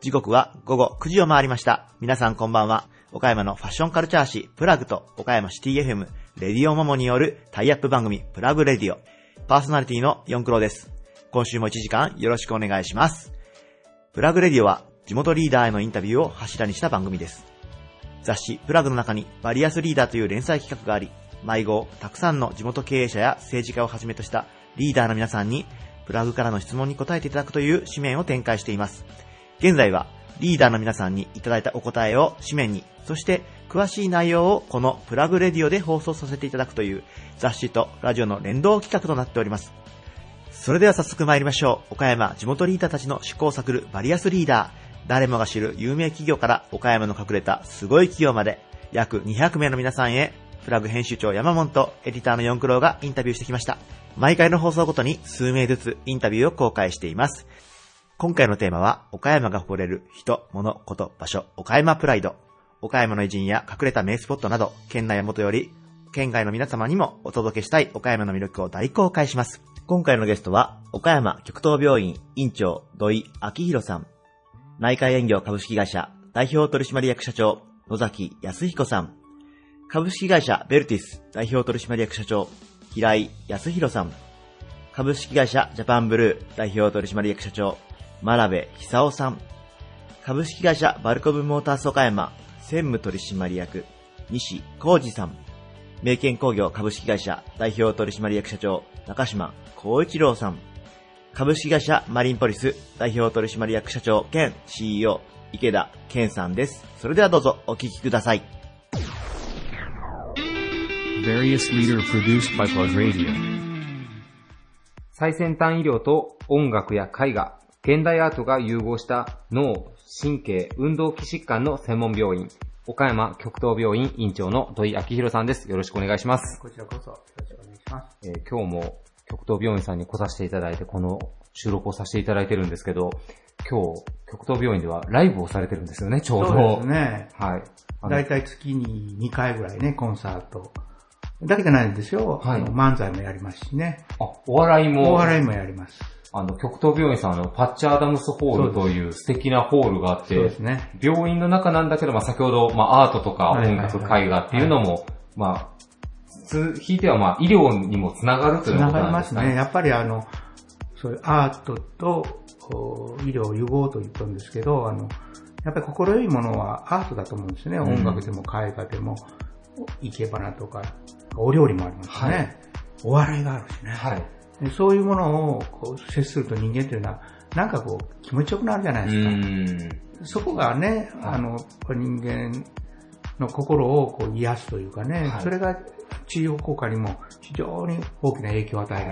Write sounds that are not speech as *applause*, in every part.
時刻は午後9時を回りました。皆さんこんばんは。岡山のファッションカルチャー誌プラグと岡山シティ FM レディオモモによるタイアップ番組プラグレディオ。パーソナリティの四クロです。今週も1時間よろしくお願いします。プラグレディオは地元リーダーへのインタビューを柱にした番組です。雑誌プラグの中にバリアスリーダーという連載企画があり、毎号たくさんの地元経営者や政治家をはじめとしたリーダーの皆さんにプラグからの質問に答えていただくという紙面を展開しています。現在はリーダーの皆さんにいただいたお答えを紙面に、そして詳しい内容をこのプラグレディオで放送させていただくという雑誌とラジオの連動企画となっております。それでは早速参りましょう。岡山地元リーダーたちの試行錯るバリアスリーダー。誰もが知る有名企業から岡山の隠れたすごい企業まで約200名の皆さんへプラグ編集長山本とエディターの四クローがインタビューしてきました。毎回の放送ごとに数名ずつインタビューを公開しています。今回のテーマは、岡山が誇れる人、物、こと、場所、岡山プライド。岡山の偉人や隠れた名スポットなど、県内や元より、県外の皆様にもお届けしたい岡山の魅力を大公開します。今回のゲストは、岡山極東病院院長土井明宏さん。内科園業株式会社代表取締役社長野崎康彦さん。株式会社ベルティス代表取締役社長平井康弘さん。株式会社ジャパンブルー代表取締役社長真鍋久夫さん。株式会社バルコブモータース岡山専務取締役西浩二さん。名犬工業株式会社代表取締役社長中島光一郎さん。株式会社マリンポリス代表取締役社長兼 CEO 池田健さんです。それではどうぞお聞きください。Various leader produced by Plug Radio. 最先端医療と音楽や絵画、現代アートが融合した脳、神経、運動器疾患の専門病院、岡山極東病院院長の土井明宏さんです。よろしくお願いします。こちらこそよろしくお願いします。えー今日も極東病院さんに来させていただいて、この収録をさせていただいてるんですけど、今日、極東病院ではライブをされてるんですよね、ちょうど。そうですね。はい。だいたい月に2回ぐらいね、コンサート。だけじゃないんですよ。はい漫才もやりますしね。あ、お笑いも、お笑いもやります。あの、極東病院さんあの、パッチャーアダムスホールという素敵なホールがあって、そうですね。病院の中なんだけど、まあ、先ほど、まあ、アートとか音楽、絵画っていうのも、まあ、つ、ひいてはまあ、医療にもつながるとついうこながりますね。ね。やっぱりあの、そういうアートと医療融合と言ったんですけど、あの、やっぱり心よいものはアートだと思うんですね。ん音楽でも絵画でも、生け花とか、お料理もありますね。はいお笑いがあるしね。はい。でそういうものをこう接すると人間というのは、なんかこう気持ちよくなるじゃないうですか。そこがね、はいあの、人間の心をこう癒すというかね、はいそれが治療効果にも非常に大きな影響を与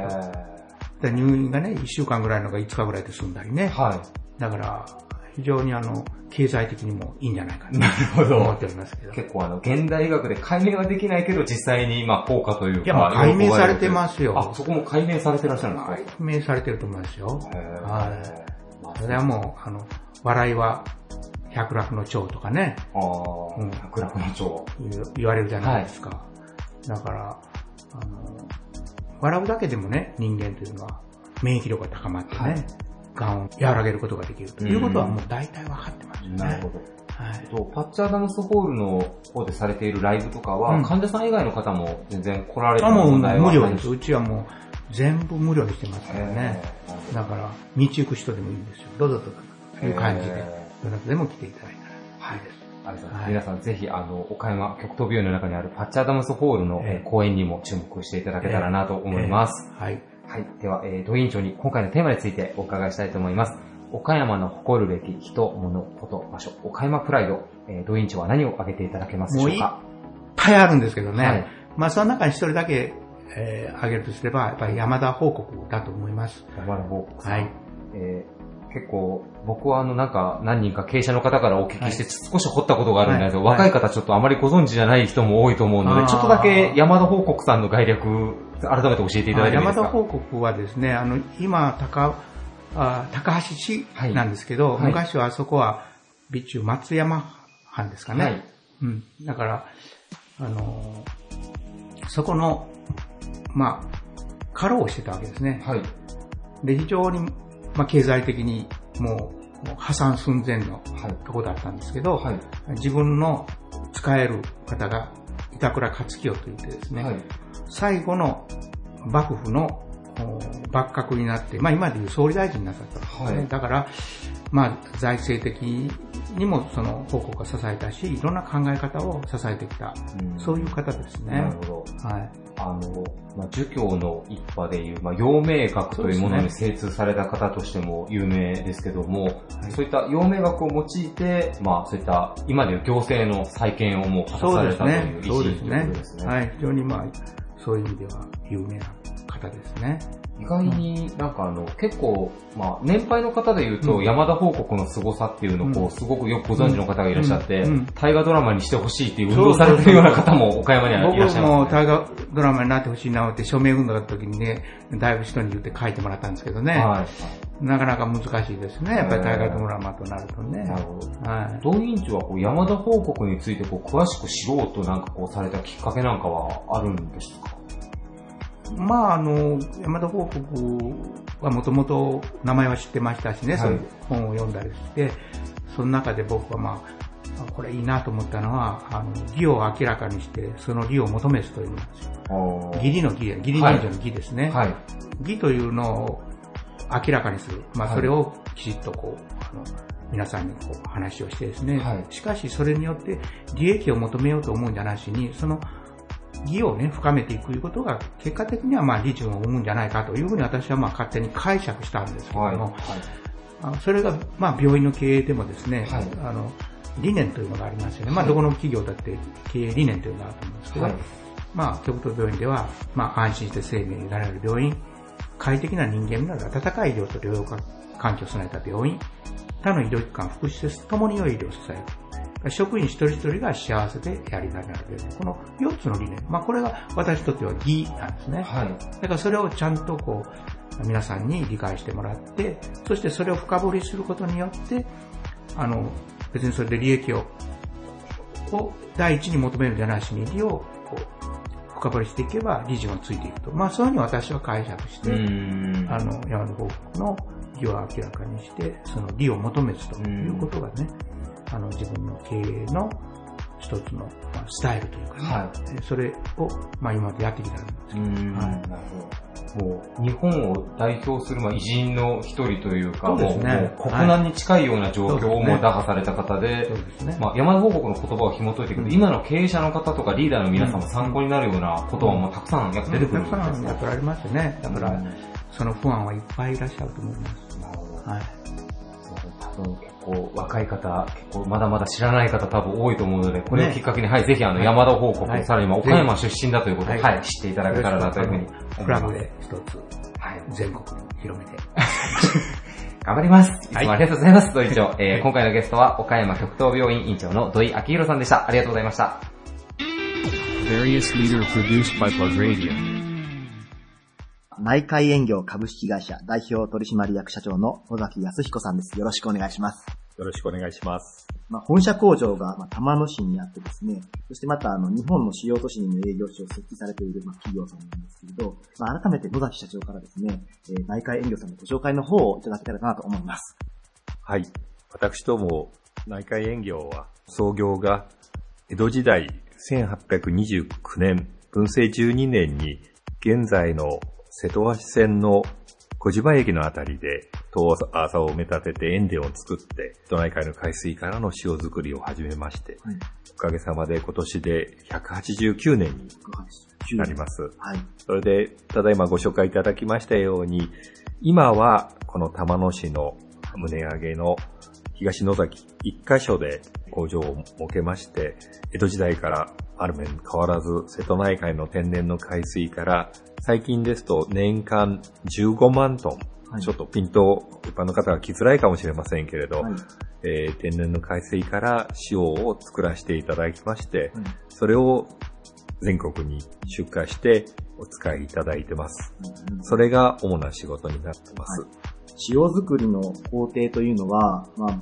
える。入院がね、1週間ぐらいのが5日ぐらいで済んだりね。ーはい。だから、非常にあの、経済的にもいいんじゃないかなと思って。おりますけど。い結構あの、現代医学で解明はできないけど、実際にまあ、効果というか。や、もう解明されてますよ。あ、そこも解明されてらっしゃるんですか？解明されてると思いますよ。はい。まあそれはもう、あの、笑いは百楽の長とかね、ああ、うん百楽の長。言われるじゃないですか。だから、あの、笑うだけでもね、人間というのは免疫力が高まってね、はい癌を和らげることができるということはもう大体分かってますよね。なるほど。はい。とパッチャーダムスホールの方でされているライブとかは、うん患者さん以外の方も全然来られるあ、もう問題は無料です。うちはもう全部無料にしてますからね。だから、道行く人でもいいんですよ。どうぞどうぞという感じでへ、どなたでも来ていただいたら。はいです。ありがとうございます。はい皆さんぜひ、あの、岡山極東病院の中にあるパッチャーダムスホールの、公演にも注目していただけたらなと思います。えーはい。はい。では、えー、土院長に今回のテーマについてお伺いしたいと思います。岡山の誇るべき人、物、こと、場所、岡山プライド、えー、土院長は何を挙げていただけますでしょうか？いっぱいあるんですけどね。はいまあ、その中に一人だけ、えー挙げるとすれば、やっぱり山田報告だと思います。山田報告さん。はい。えー結構、僕はあの、なんか、何人か経営者の方からお聞きして、はい少し掘ったことがあるんですけど、はい若い方ちょっとあまりご存知じゃない人も多いと思うので、ちょっとだけ山田報告さんの概略、改めて教えていただいてもいいですか？山田報告はですね、あの、今、高、あ高橋市なんですけど、はい昔はあそこは、備中松山藩ですかね。はいうん。だから、あのーそこの、まあ、過労をしてたわけですね。はい。で、非常に、まあ、経済的にもう、破産寸前のはい。とこだったんですけど、はい。自分の使える方が板倉勝清といってですね、はい。最後の幕府のお幕閣になって、まあ今でいう総理大臣になったんですね。はいだから、まあ財政的にもその報告を支えたし、いろんな考え方を支えてきた、うんそういう方ですね。なるほど。はい。あの、まあ、儒教の一派でいう、まあ、陽明学というものに精通された方としても有名ですけども、そういった陽明学を用いて、まあ、そういった、今でいう行政の再建をもう果たされたという。意思というですねことですね。はい。非常にまあ、そういう意味では有名な方ですね。意外になんかあの、結構、まあ、年配の方で言うと、うん山田報告の凄さっていうのをこう、うんすごくよくご存知の方がいらっしゃって大河ドラマにしてほしいっていう運動されてるような方も岡山にはいらっしゃい僕もます、ね。大河ドラマになってほしいなって署名運動の時にね、だいぶ人に言って書いてもらったんですけどね。はい。なかなか難しいですね。やっぱり大河ドラマとなるとね。なるほど。はい。同院長はこう山田報告についてこう詳しく知ろうとなんかこうされたきっかけなんかはあるんですか？まあ、あの、山田報告はもともと名前は知ってましたしね、はいそういう本を読んだりして、その中で僕はまあ、これいいなと思ったのは、あの、義を明らかにして、その義を求めずというのですよ。義理の義で、義理人情の義ですね。はい。義というのを明らかにする。まあ、はいそれをきちっとこう、あの、皆さんにこう話をしてですね。はいしかし、それによって利益を求めようと思うんじゃなしに、その義をね、深めていくということが、結果的にはまあ、利潤を生むんじゃないかというふうに私はまあ、勝手に解釈したんですけども、はい。はい。それが、まあ、病院の経営でもですね、はいあの、理念というのがありますよね。まあ、どこの企業だって経営理念というのがあると思うんですけど、はいまあ、極東病院では、まあ、安心して生命になれる病院、快適な人間になる温かい医療と療養環境を備えた病院、他の医療機関、福祉施設ともに良い医療を支える。職員一人一人が幸せでやりがいのある病院。この4つの理念。まあ、これが私にとっては義なんですね。はい。だからそれをちゃんとこう、皆さんに理解してもらって、そしてそれを深掘りすることによって、あの、別にそれで利益を、を第一に求めるんじゃなしに、利を深掘りしていけば、利潤がついていくと。まあそういうふうに私は解釈して、んあの、山の報告の利を明らかにして、その利を求めずということがね、あの、自分の経営の一つの、まあ、スタイルというかね、はそれを、まあ今までやってきたんですい。うん。はいなるほど。もう、日本を代表する、まあ、偉人の一人というか、そうねもう、もう国難に近いような状況をはいもう打破された方で。まあ、山田報告の言葉を紐解いていくと、うん今の経営者の方とかリーダーの皆さんも参考になるようなことはもうたくさんやっぱ出てくるんですたくさんねやっぱりありますよね。だから、うんその不安はいっぱいいらっしゃると思います。なるほど。はい。多分若い方、結構まだまだ知らない方多分多いと思うので、これをねきっかけに、はい、ぜひあの山田報告、はいさらに今岡山出身だということで、はいはい、知っていただけたらなというふうに思います。フラグで一つはい。全国に広めて。頑張ります。いつもありがとうございます。土井長。えーはい今回のゲストは岡山極東病院院長の土井明宏さんでした。ありがとうございました。内海園業株式会社代表取締役社長の野崎康彦さんです。よろしくお願いします。よろしくお願いします。まあ、本社工場が、まあ、玉野市にあってですね、そしてまたあの日本の主要都市にも営業所を設置されている、まあ、企業さんなんですけれど、まあ、改めて野崎社長からですね、えー内海園業さんのご紹介の方をいただけたらなと思います。はい。私ども内海園業は創業が江戸時代1829年、文政12年に現在の瀬戸橋線の小島駅のあたりで遠浅を埋め立てて塩田を作って、瀬戸内海の海水からの塩作りを始めまして、はい。おかげさまで今年で189年になります。はい。それで、ただいまご紹介いただきましたように、今はこの玉野市の胸上げの東野崎一箇所で工場を設けまして、江戸時代からある面変わらず瀬戸内海の天然の海水から最近ですと年間15万トン、はいちょっとピント一般の方は来づらいかもしれませんけれど、はい。えー天然の海水から塩を作らせていただきまして、はいそれを全国に出荷してお使いいただいてます。それが主な仕事になってます。塩作りの工程というのは、まあ、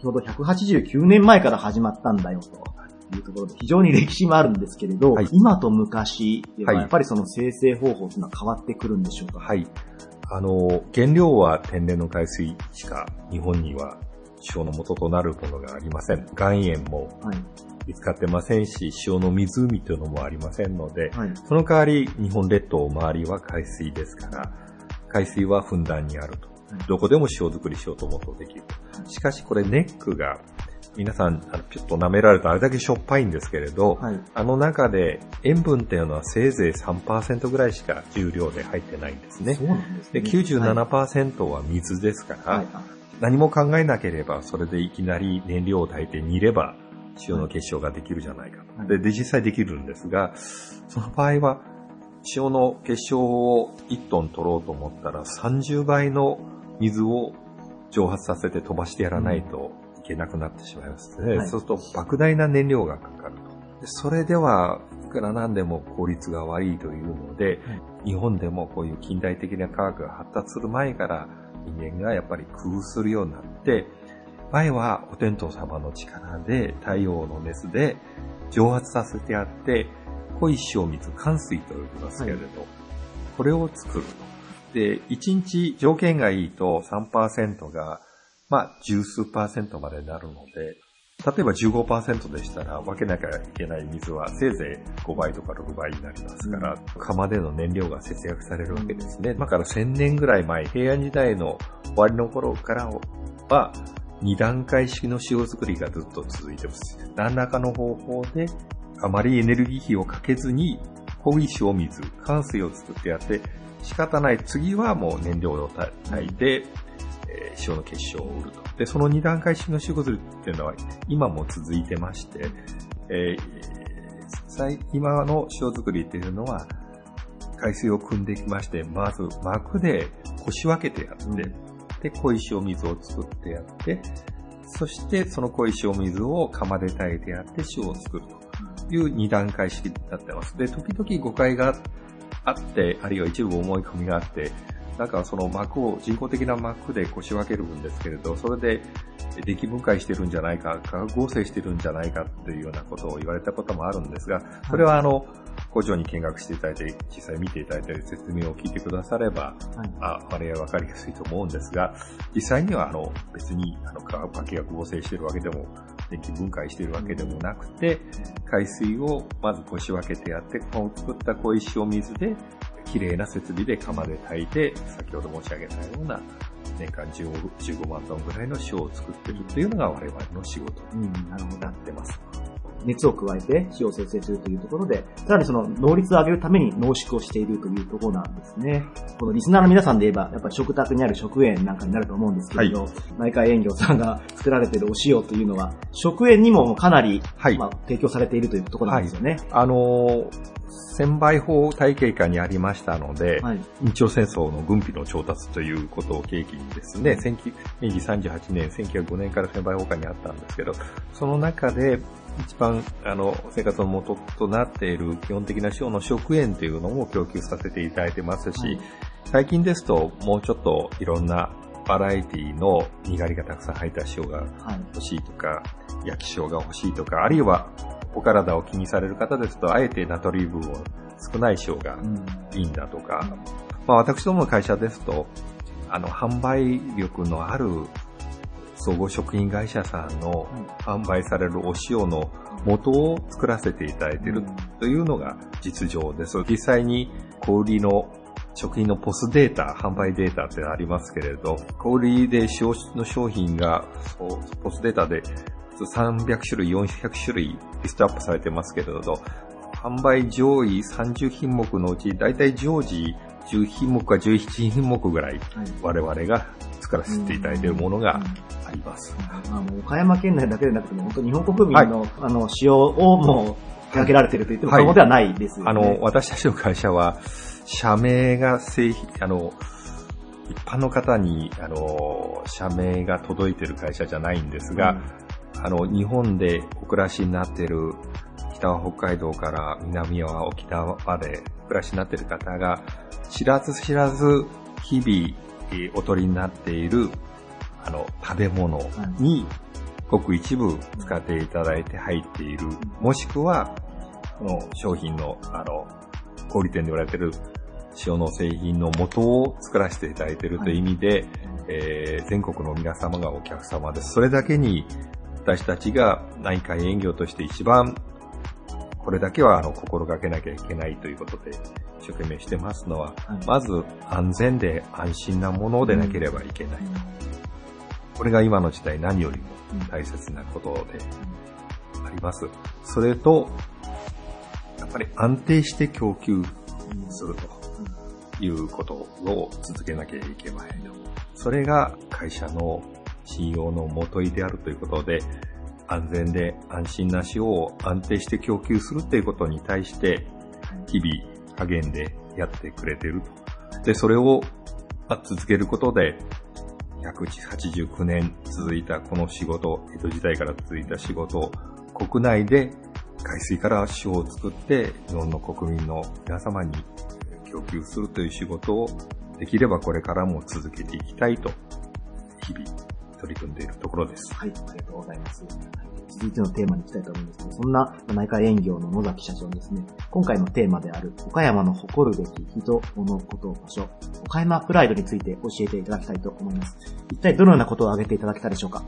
ちょうど189年前から始まったんだよというところで、非常に歴史もあるんですけれど、はい今と昔でははいやっぱりその生成方法というのは変わってくるんでしょうか？はい。あの、原料は天然の海水しか日本には塩の元となるものがありません。岩塩もはい。見つかってませんし、塩の湖というのもありませんので、はい。その代わり日本列島周りは海水ですから、海水はふんだんにあると。どこでも塩作りしようと思うとできる。しかしこれネックが、皆さん、あのちょっと舐められるとあれだけしょっぱいんですけれど、はい。あの中で塩分っていうのはせいぜい3%ぐらいしか重量で入ってないんですねそう。なんですね。で、97%は水ですから、はい。はい。何も考えなければ、それでいきなり燃料を炊いて煮れば、塩の結晶ができるじゃないかと。はいで、で実際できるんですが、その場合は、塩の結晶を1トン取ろうと思ったら、30倍の水を蒸発させて飛ばしてやらないといけなくなってしまいますね。はいそうすると、莫大な燃料がかかると。でそれでは、いくらなんでも効率が悪いというので、日本でもこういう近代的な科学が発達する前から人間がやっぱり工夫するようになって、前はお天道様の力で太陽の熱で蒸発させてあって、濃い塩水、寒水と呼びますけれど、これを作ると。で、1日条件がいいと3%が、まあ、十数パーセントまでなるので、例えば15%でしたら分けなきゃいけない水はせいぜい5倍とか6倍になりますから、釜での燃料が節約されるわけですね。だから1000年ぐらい前、平安時代の終わりの頃からは、二段階式の塩作りがずっと続いてます。何らかの方法で、あまりエネルギー費をかけずに、濃い塩水、寒水を作ってやって、仕方ない。次はもう燃料を炊いて、えー塩の結晶を売ると。で、その二段階式の塩作りっていうのは今も続いてまして、えー今の塩作りっていうのは、海水を汲んできまして、まず膜でこし分けてやって、で、濃い塩水を作ってやって、そしてその濃い塩水を釜で炊いてやって塩を作るという二段階式になってます。で、時々誤解があって、あるいは一部思い込みがあって、なんかその膜を、人工的な膜でこし分けるんですけれど、それで出来分解してるんじゃないか、化学合成してるんじゃないかっていうようなことを言われたこともあるんですが、それはあの、工場に見学していただいて、実際見ていただいて説明を聞いてくだされば、はい。あ、我々は分かりやすいと思うんですが、実際にはあの、別にあの、化学化学合成してるわけでも、分解してるわけでもなくて、海水をまずこし分けてやって、この作った小石を水で、綺麗な設備で釜で炊いて、先ほど申し上げたような、年間15万トンぐらいの塩を作ってるというのが我々の仕事、にな。ってます。熱を加えて火を生成するというところで、さらにその能率を上げるために濃縮をしているというところなんですね。このリスナーの皆さんで言えば、やっぱり食卓にある食塩なんかになると思うんですけれど、内海園業さんが作られているお塩というのは、食塩にもかなり、はいまあ、提供されているというところなんですよね。あのー、千倍法体系下にありましたので、はい。日朝戦争の軍備の調達ということを契機にですね、19明治38年、1905年から千倍法下にあったんですけど、その中で一番あの生活の元となっている基本的な塩の食塩というのも供給させていただいてますし、はい最近ですともうちょっといろんなバラエティのにがりがたくさん入った塩がはい。欲しいとか、焼き塩が欲しいとか、あるいはお体を気にされる方ですと、あえてナトリウムを少ない塩がうん。いいんだとか、まあ私どもの会社ですと、あの、販売力のある総合食品会社さんの販売されるお塩の元を作らせていただいているというのが実情です。実際に小売りの食品のポスデータ、販売データってありますけれど、小売りで使用の商品がポスデータで300種類、400種類リストアップされてますけれど、販売上位30品目のうち、だいたい常時10品目か11品目ぐらい。我々が作らせていただいているものがあります。まあ、もう岡山県内だけでなくても、本当日本国民の、あの、使用をもう、手掛けられていると言っても過言ではないですよね。あの、私たちの会社は、社名が製品、あの、一般の方に、あの、社名が届いている会社じゃないんですが、あの、日本でお暮らしになっている、北は北海道から南は沖縄までお暮らしになっている方が、知らず知らず日々、えーお取りになっている、あの、食べ物にごく一部使っていただいて入っている、もしくは、この商品の、あの、小売店で売られている塩の製品の元を作らせていただいているという意味で、えー全国の皆様がお客様です。それだけに私たちが内科営業として一番これだけはあの心がけなきゃいけないということで一生懸命してますのは、はいまず安全で安心なものでなければいけない。これが今の時代何よりも大切なことであります。それと、やっぱり安定して供給するということを続けなきゃいけないと。それが会社の信用のもといであるということで、安全で安心な塩を安定して供給するということに対して、日々励んでやってくれてると。で、それを続けることで、189年続いたこの仕事、江戸時代から続いた仕事を、国内で海水から塩を作って日本の国民の皆様に供給するという仕事をできればこれからも続けていきたいと、日々取り組んでいるところです。はい、ありがとうございます。続いてのテーマに行きたいと思うんですけど、そんな内科園業の野崎社長にですね、今回のテーマである岡山の誇るべき人、物、こと、場所、岡山プライドについて教えていただきたいと思います。一体どのようなことを挙げていただけたでしょうか？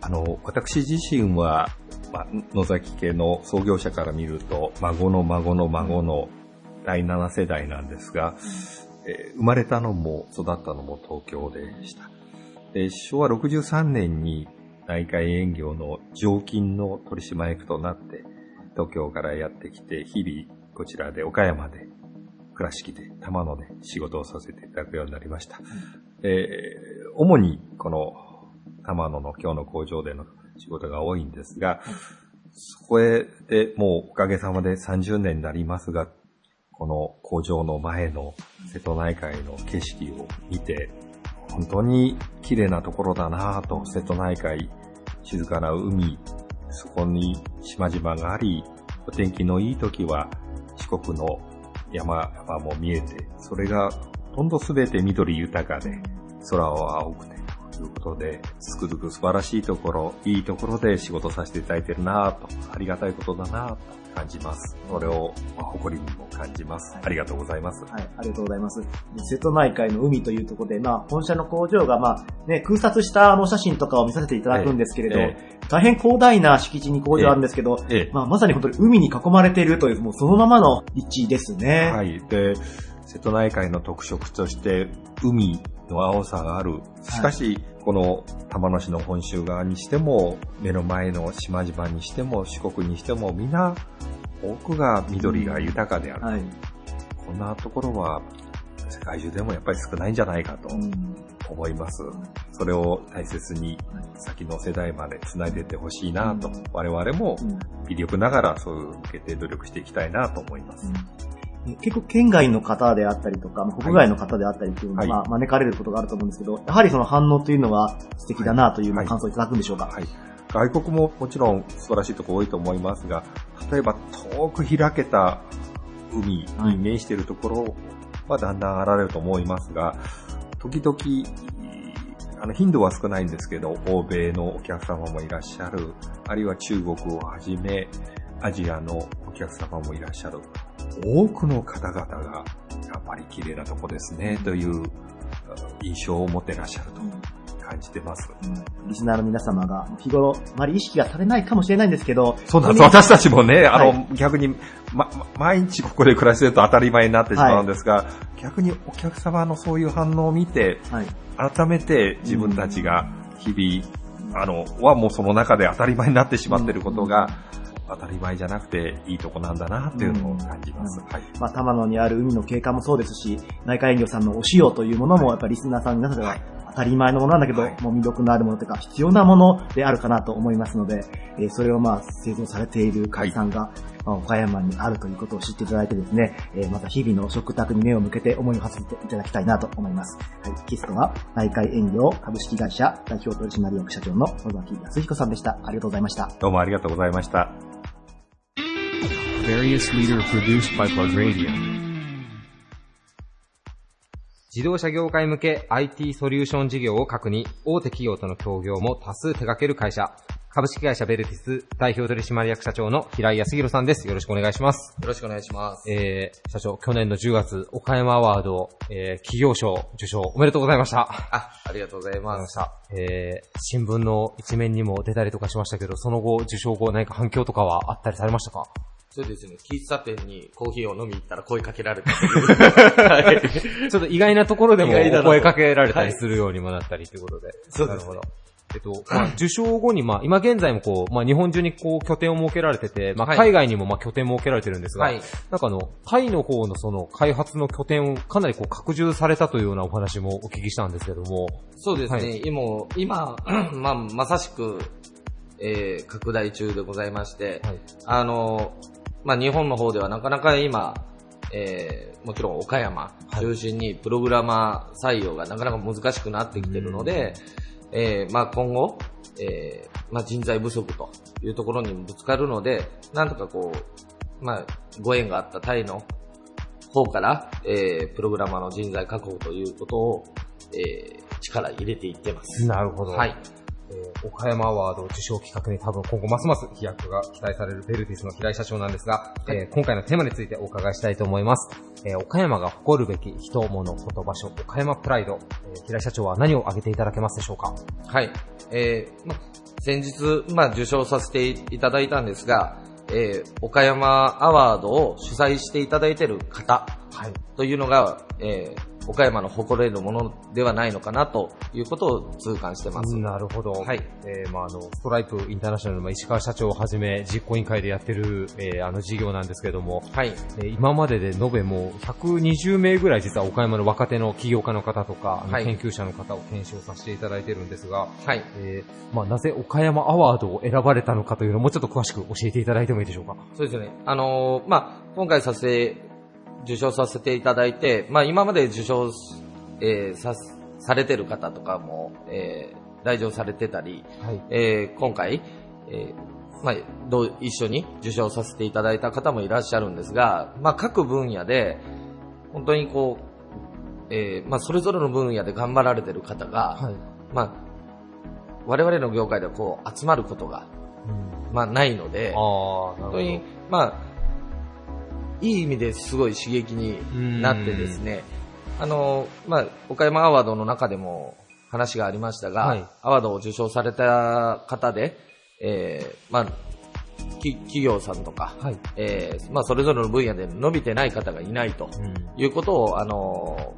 あの、私自身は、まあ、野崎家の創業者から見ると、孫の孫の孫の第7世代なんですが、えー生まれたのも育ったのも東京でした。で昭和63年に内科園業の常勤の取締役となって、東京からやってきて、日々こちらで岡山で、倉敷で、玉野で仕事をさせていただくようになりました。えー主にこの玉野の今日の工場での仕事が多いんですが、そこへでもうおかげさまで30年になりますが、この工場の前の瀬戸内海の景色を見て、本当に綺麗なところだなぁと、瀬戸内海、静かな海、そこに島々があり、お天気のいい時は四国の山々も見えて、それがほとんどすべて緑豊かで、空は青くて、ということで、つくづく素晴らしいところ、いいところで仕事させていただいてるなぁと、ありがたいことだなぁと。感じます。それを、まあ誇りにも感じます。ありがとうございます。はい、ありがとうございます。瀬戸内海の海というところで、まあ、本社の工場が、まあ、ね、空撮したあの写真とかを見させていただくんですけれど、え大変広大な敷地に工場あるんですけど、ええまあ、まさに本当に海に囲まれているという、もうそのままの位置ですね。はい。で、瀬戸内海の特色として、海の青さがある。しかし、この玉野市の本州側にしても、目の前の島々にしても、四国にしても、皆、多くが緑が豊かである。はい。こんなところは、世界中でもやっぱり少ないんじゃないかとうん思います。それを大切に先の世代まで繋いでいってほしいなと、我々もうん微力ながらそういう向けて努力していきたいなと思います。え結構県外の方であったりとか、まあ国外の方であったりっていうのは、招かれることがあると思うんですけど、やはりその反応というのは素敵だなという感想をいただくんでしょうか？はい。外国ももちろん素晴らしいところ多いと思いますが、例えば遠く開けた海に面しているところはだんだん現れると思いますが、時々、あの、頻度は少ないんですけど、欧米のお客様もいらっしゃる、あるいは中国をはじめ、アジアのお客様もいらっしゃる。多くの方々が、やっぱり綺麗なとこですね、というあ印象を持ってらっしゃると感じてます。リスナーの皆様が日頃あまり意識がされないかもしれないんですけど、そうなんです。私たちもね、あの、は逆に、ま、ま毎日ここで暮らしてると当たり前になってしまうんですが、逆にお客様のそういう反応を見て、はい。改めて自分たちが日々、あの、はもうその中で当たり前になってしまっていることが、当たり前じゃなくていいとこなんだなっていうのを感じます。はい。まあ、玉野にある海の景観もそうですし、内科園業さんのお塩というものも、やっぱりリスナーさん皆さんが当たり前のものなんだけど、はいもう魅力のあるものというか、必要なものであるかなと思いますので、えーそれをまあ、製造されている会社さんが、まあ、岡山にあるということを知っていただいてですね、えーまた日々の食卓に目を向けて思いを馳せていただきたいなと思います。はい。ゲストは、内科園業株式会社代表取締役社長の野崎康彦さんでした。ありがとうございました。どうもありがとうございました。Various leader produced by Plug Radio. 自動車業界向け IT ソリューション事業を核に大手企業との協業も多数手掛ける会社、株式会社ベルティス代表取締役社長の平井康弘さんです。よろしくお願いします。よろしくお願いします。えー、社長、去年の10月、岡山アワード、えー、企業賞受賞おめでとうございました。あ、ありがとうございます。えー、新聞の一面にも出たりとかしましたけど、その後、受賞後何か反響とかはあったりされましたか？そうですね、喫茶店にコーヒーを飲みに行ったら声かけられた。*laughs* はい。ちょっと意外なところでも声かけられたりするようにもなったりということで。そうですね。えっと、まあ、受賞後に、まあ、今現在もこう、まあ、日本中にこう、拠点を設けられてて、まあ、はい。海外にもまあ、拠点設けられてるんですが、はい。なんかあの、タイの方のその、開発の拠点をかなりこう、拡充されたというようなお話もお聞きしたんですけども、そうですね、はい。今、今、*clears throat* まあ、まさしく、えー、拡大中でございまして、はい。あの、まあ、日本の方ではなかなか今、えー、もちろん岡山中心にプログラマー採用がなかなか難しくなってきてるので、えー、まあ、今後、えー、まあ、人材不足というところにぶつかるので、なんとかこう、まあ、ご縁があったタイの方から、えー、プログラマーの人材確保ということを、えー、力入れていってます。なるほど。はい。えー岡山アワード受賞企画に多分今後ますます飛躍が期待されるベルティスの平井社長なんですが、えー今回のテーマについてお伺いしたいと思います。えー岡山が誇るべき人、物、こと場所、岡山プライド、えー平井社長は何を挙げていただけますでしょうか？はい。えー、ま、先日、まあ、受賞させていただいたんですが、えー、岡山アワードを主催していただいている方はい。というのが、えー、岡山の誇れるものではないのかなということを痛感してます。なるほど。はい。えーまあ、あの、ストライプインターナショナルの石川社長をはじめ、実行委員会でやってる、えーあの事業なんですけども、はい。えー今までで延べもう120名ぐらい実は岡山の若手の起業家の方とか、はい研究者の方を検証させていただいてるんですが、はい。えーまあ、なぜ岡山アワードを選ばれたのかというのをもうちょっと詳しく教えていただいてもいいでしょうか？そうですね。あのーまあ、今回させ、受賞させていただいて、まあ、今まで受賞、えーさ、されてる方とかも、えー来場されてたり、はい。えー今回、えーまあ、どう一緒に受賞させていただいた方もいらっしゃるんですが、まあ、各分野で、本当にこう、えーまあ、それぞれの分野で頑張られてる方が、はい。まあ、我々の業界ではこう、集まることが、まあ、ないので、本当に、まあ、いい意味ですごい刺激になってですね、あの、まあ、岡山アワードの中でも話がありましたが、はいアワードを受賞された方で、えーまあ、き企業さんとか、はい。えーまあ、それぞれの分野で伸びてない方がいないとうん。いうことを、あの、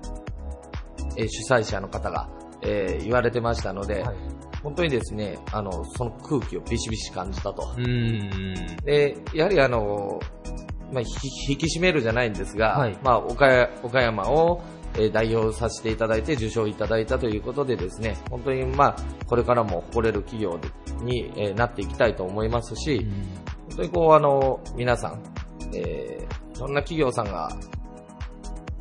えー主催者の方が、えー言われてましたので、はい。本当にですね、あの、その空気をビシビシ感じたと。うん。で、やはりあの、まあ、ひ引き締めるじゃないんですが、はいまあ、岡や岡山を、えー代表させていただいて受賞いただいたということでですね、本当にまあ、これからも誇れる企業に、えーなっていきたいと思いますし、本当にこうあの、皆さん、えーいろんな企業さんが、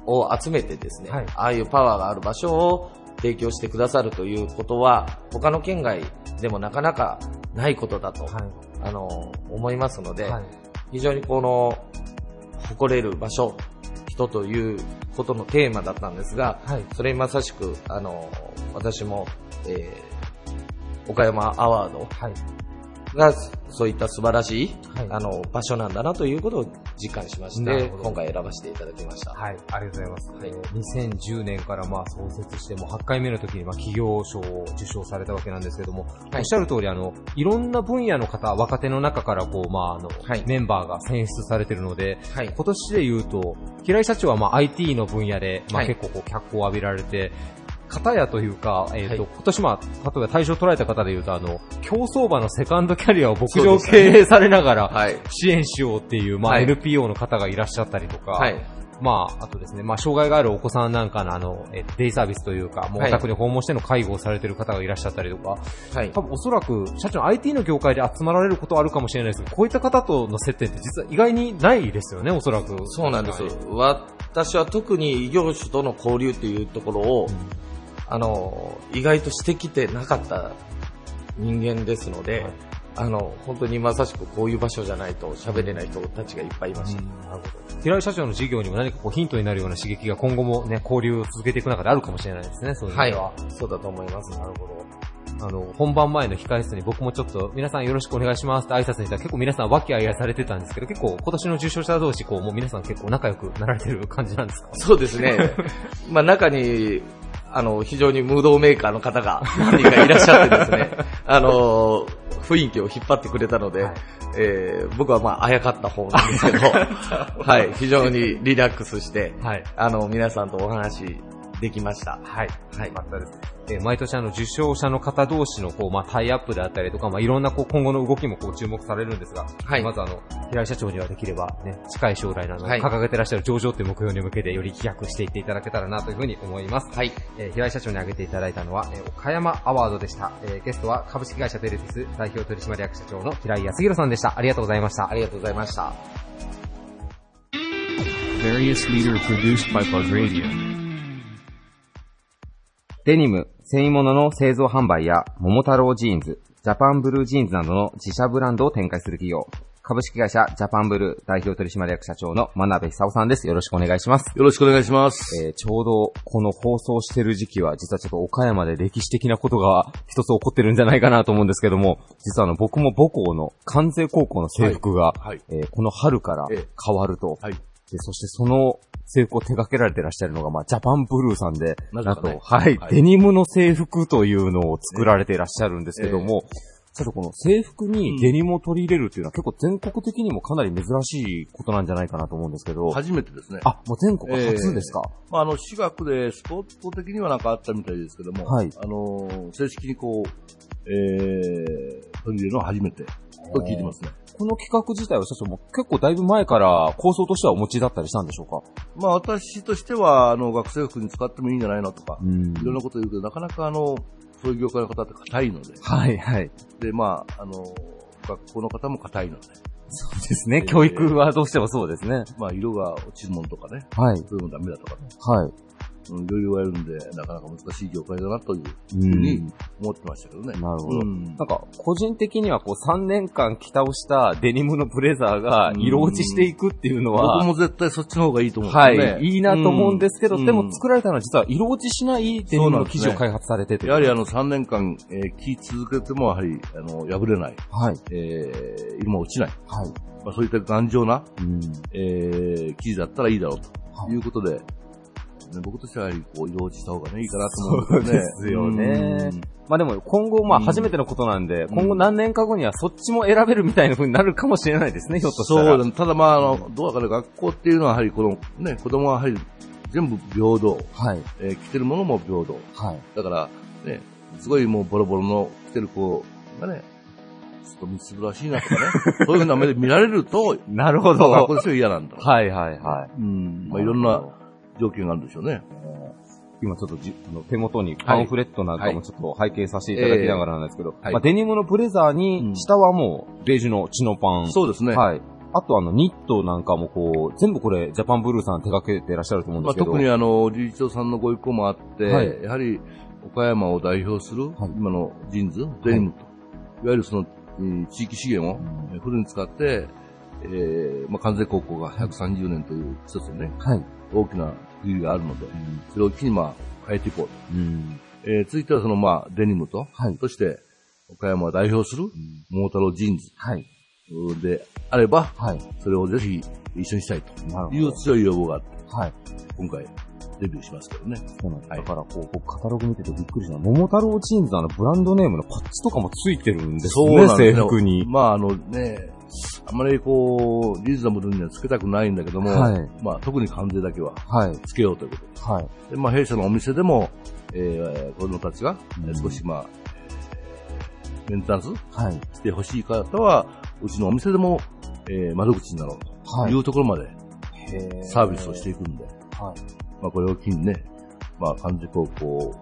を集めてですね、はいああいうパワーがある場所を提供してくださるということは、他の県外でもなかなかないことだと、はい。あの、思いますので、はい。非常にこの、誇れる場所、人ということのテーマだったんですが、はい。それにまさしく、あの、私も、えー岡山アワードはい。が、そういった素晴らしい、はい。あの、場所なんだなということを実感しまして今回選ばせていただきました。はい、ありがとうございます。はい。えー2010年からまあ創設しても8回目の時にまあ企業賞を受賞されたわけなんですけども、おっしゃる通りあの、いろんな分野の方、若手の中からこう、まああの、はい。メンバーが選出されてるので、はい。今年で言うと、平井社長はまあ IT の分野で、まあはい。結構こう脚光を浴びられて、片やというか、えっ、と、はい今年まあ、例えば対象を捉えた方で言うと、あの、競走馬のセカンドキャリアを牧場経営されながら、はい。支援しようっていう、まあ、はい NPO の方がいらっしゃったりとか、はい。まあ、あとですね、まあ、障害があるお子さんなんかのあの、えデイサービスというか、もうおはい宅に訪問しての介護をされてる方がいらっしゃったりとか、はい多。分おそらく、社長 IT の業界で集まられることはあるかもしれないですけど、こういった方との接点って実は意外にないですよね、おそらく。そうなんですはい。私は特に異業種との交流っていうところを、あの、意外としてきてなかった人間ですので、はいあの、本当にまさしくこういう場所じゃないと喋れない人たちがいっぱいいました。平井社長の事業にも何かこうヒントになるような刺激が今後もね、交流を続けていく中であるかもしれないですね、そういうはい。そうだと思います。なるほど。あの、本番前の控室に僕もちょっと、皆さんよろしくお願いしますって挨拶に行ったら結構皆さん和気あいあいされてたんですけど、結構今年の受賞者同士、こう、もう皆さん結構仲良くなられてる感じなんですか？そうですね。まあ中に、あの、非常にムードメーカーの方が何人かいらっしゃってですね、あの、雰囲気を引っ張ってくれたので、はい。えー僕はまああやかった方なんですけど、*laughs* はい、非常にリラックスして、はい。あの、皆さんとお話できました。はい。はいよかったです。えー毎年あの、受賞者の方同士のこう、まあ、タイアップであったりとか、まあ、いろんなこう、今後の動きもこう、注目されるんですが、はいまずあの、平井社長にはできればね、近い将来のあの、はい掲げてらっしゃる上場っていう目標に向けてより飛躍していっていただけたらなというふうに思います。はい。えー平井社長に挙げていただいたのは、えー岡山アワードでした。えーゲストは株式会社テレフィス代表取締役社長の平井康弘さんでした。ありがとうございましたあ。りがとうございました。Various leader produced by Plug Radio. デニム、繊維物の製造販売や、桃太郎ジーンズ、ジャパンブルージーンズなどの自社ブランドを展開する企業、株式会社ジャパンブルー代表取締役社長の真鍋久夫さんです。よろしくお願いします。よろしくお願いします。えーちょうどこの放送してる時期は、実はちょっと岡山で歴史的なことが一つ起こってるんじゃないかなと思うんですけども、実はあの僕も母校の関西高校の制服が、はいはいえーこの春からええ変わると、はい。で、そしてその制服を手掛けられてらっしゃるのが、まあ、ジャパンブルーさんで、なんと、なぜかねはい、はい。デニムの制服というのを作られていらっしゃるんですけども、ちょっとこの制服にデニムを取り入れるっていうのは結構全国的にもかなり珍しいことなんじゃないかなと思うんですけど、初めてですね。あ、もう全国初ですか、まあ、あの、私学でスポット的にはなんかあったみたいですけども、はい。あの、正式にこう、えー、取り入れるのは初めてと聞いてますね。この企画自体は社長も結構だいぶ前から構想としてはお持ちだったりしたんでしょうか？まあ、私としては、あの、学生服に使ってもいいんじゃないのとか、んいろんなこと言うけど、なかなかあの、そういう業界の方って硬いので、はいはい。で、まあ、あの、学校の方も硬いので、そうですね。教育はどうしてもそうですね。まあ、色が落ちるものとかね、はい。そういうのダメだとかね、はい。うんいろいろ言われるんで、なかなか難しい業界だなといううふうに思ってましたけどね。なるほど。うんなんか、個人的にはこう3年間着倒したデニムのブレザーが色落ちしていくっていうのは、僕も絶対そっちの方がいいと思うんですは。い、いいなと思うんですけど、うんでも作られたのは実は色落ちしないデニムの生地を開発されてて。やはりあの3年間、えー着続けてもやはり、あの、破れない、はい。えー、色も落ちない。はい。まあそういった頑丈な、うん。えー、生地だったらいいだろうはいということで、ね僕としてはやはりこう色落ちした方がね、いいかなと思うんですよね。そうですよねうんまあでも今後、まあうん初めてのことなんで、今後何年か後にはそっちも選べるみたいな風になるかもしれないですね、ひょっとしたら。そう。ただまあ、あの、どうだかね、学校っていうのはやはりこの、ね、子供はやはり全部平等。はい。えー着てるものも平等。はい。だから、ね、すごいもうボロボロの着てる子がね、ちょっとみすぼらしいなとかね、*laughs* そういうふうな目で見られると、なるほど。学校としては嫌なんだ。はいはいはい。うん。まあいろんな条件があるんでしょうね。今ちょっとじあの手元にパンフレットなんかもちょっと拝見させていただきながらなんですけど、はいまあ、デニムのブレザーうんに、下はもうベージュのチノパン。そうですね。はい。あとあのニットなんかもこう、全部これジャパンブルーさん手掛けてらっしゃると思うんでまあ、すけど。特にあの、理事長さんのご意向もあって、はいやはり岡山を代表する、はい今のジーンズ、デニムと、い、わゆるその、えー地域資源をえーフルに使って、えーまあ、関西高校が130年という一つのね、はい。大きな区切りがあるので、それを機にまあ変えていこうと。うん。えー続いてはそのまあデニムと、はいそして岡山を代表する桃太郎ジーンズはい。であれば、はい。それをぜひ一緒にしたいという強い要望があって、はい。今回デビューしますけどね。そうなんです。はいだからこう、僕カタログ見ててびっくりしたのは桃太郎ジーンズのあのブランドネームのパッチとかもついてるんですね、制服に。まああのね、あまりこう、リーズナブルにはつけたくないんだけども、はいまあ特に関税だけははい。つけようということで。はい。で、まあ弊社のお店でも、えー、子供たちがうん少しまあ、メンテナンスはい。してほしい方は、うちのお店でも、えー、窓口になろうとはいいうところまでサービスをしていくんで、はい。まあこれを機にね、まあ漢字高校を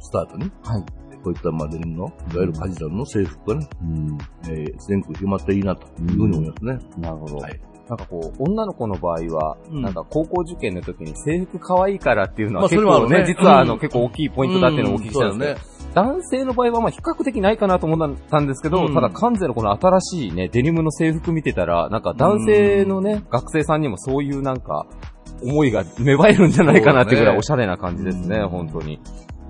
スタートに、はい。こういったまあデニムの、いわゆるカジュアルの制服がね、うん。えー、全国広まっていいなというふうに思いますね。なるほど。はい。なんかこう、女の子の場合は、うんなんか高校受験の時に制服可愛いからっていうのまあは結構ね、ね実はあの、うん結構大きいポイントだっていうのをお聞きしたんですけど、うんね。男性の場合はまあ比較的ないかなと思ったんですけど、うんただ関税のこの新しいね、デニムの制服見てたら、なんか男性のね、学生さんにもそういうなんか、思いが芽生えるんじゃないかなっていうぐらいおしゃれな感じですね、うん本当に。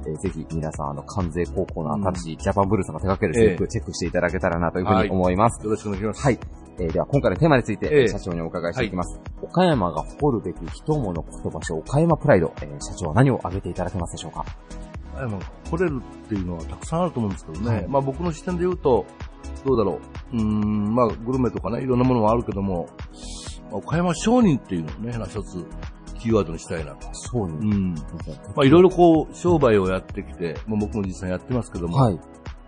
えーぜひ皆さん、あの、関税高校の新しいジャパンブルーさんが手掛ける制服、チェックしていただけたらなというふうに思います。よろしくお願いします。はい。えーでは今回のテーマについて、ええ社長にお伺いしていきます。岡山が誇るべき人物言葉書、岡山プライド、えー社長は何を挙げていただけますでしょうか？あの、来れるっていうのはたくさんあると思うんですけどね。はいまあ僕の視点で言うと、どうだろう。うーん、まあグルメとかね、いろんなものもあるけども、まあ岡山商人っていうのをね、一つキーワードにしたいなと。そうに。うん。まあいろいろこう、商売をやってきて、まあ僕も実際やってますけども、はい。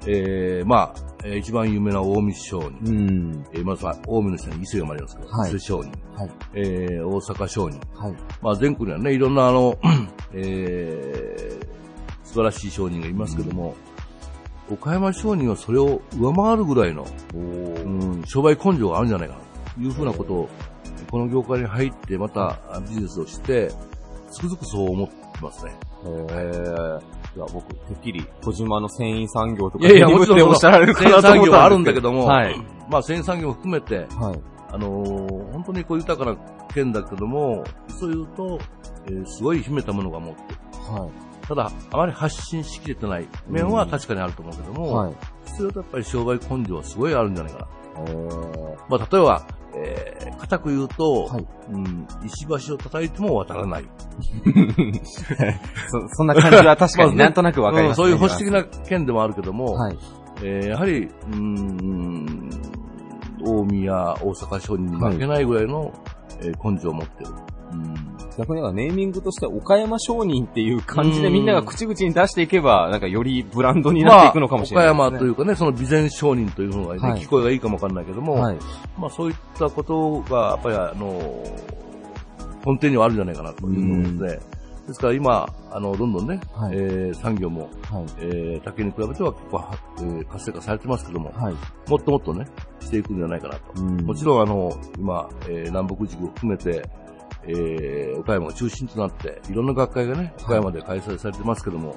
えー、まあ、えー一番有名な近江商人。うん。えーまずは、近江の下に伊勢がまりますけど、はい伊勢商人。はい。えー、大阪商人。はい。まあ全国にはね、いろんなあの、えー、素晴らしい商人がいますけども、岡山商人はそれを上回るぐらいの、うん、商売根性があるんじゃないかな、というふうなことを、この業界に入って、またビジネスをして、つくづくそう思ってますね。へー。いや、僕、てっきり、小島の繊維産業とか、いやいやデニムっておっしゃられるか繊維なと思った産業はあるんだけども、はい。まあ繊維産業も含めて、はい。あのー本当にこう豊かな県だけども、そう言うと、えーすごい秘めたものが持ってる。はただ、あまり発信しきれてない面は確かにあると思うけどい。も、はい。それとやっぱり商売根性はすごいあるんじゃないかな。えーまあ、例えば、えー、固く言うと、はいうん、石橋を叩いても渡らない。*laughs* そ、そんな感じは確か *laughs* まあになんとなくわかります、うん *laughs* そういう保守的な県でもあるけども、はい。えーやはり、うん、大宮、大阪商人に負けないぐらいの、えー根性を持ってる。うん逆に言えばネーミングとして岡山商人っていう感じでみんなが口々に出していけば、なんかよりブランドになっていくのかもしれないね。まあ、岡山というかね、その備前商人というのがね、はい聞こえがいいかもわかんないけども、はい。まあそういったことが、やっぱりあの、根底にはあるんじゃないかなというので、ですから今、あの、どんどんね、はいえー産業も、はい。えー竹に比べては結構は、えー活性化されてますけども、はい。もっともっとね、していくんじゃないかなと。うんもちろんあの、今、えー南北地区を含めて、えー岡山が中心となって、いろんな学会がね、岡山で開催されてますけども、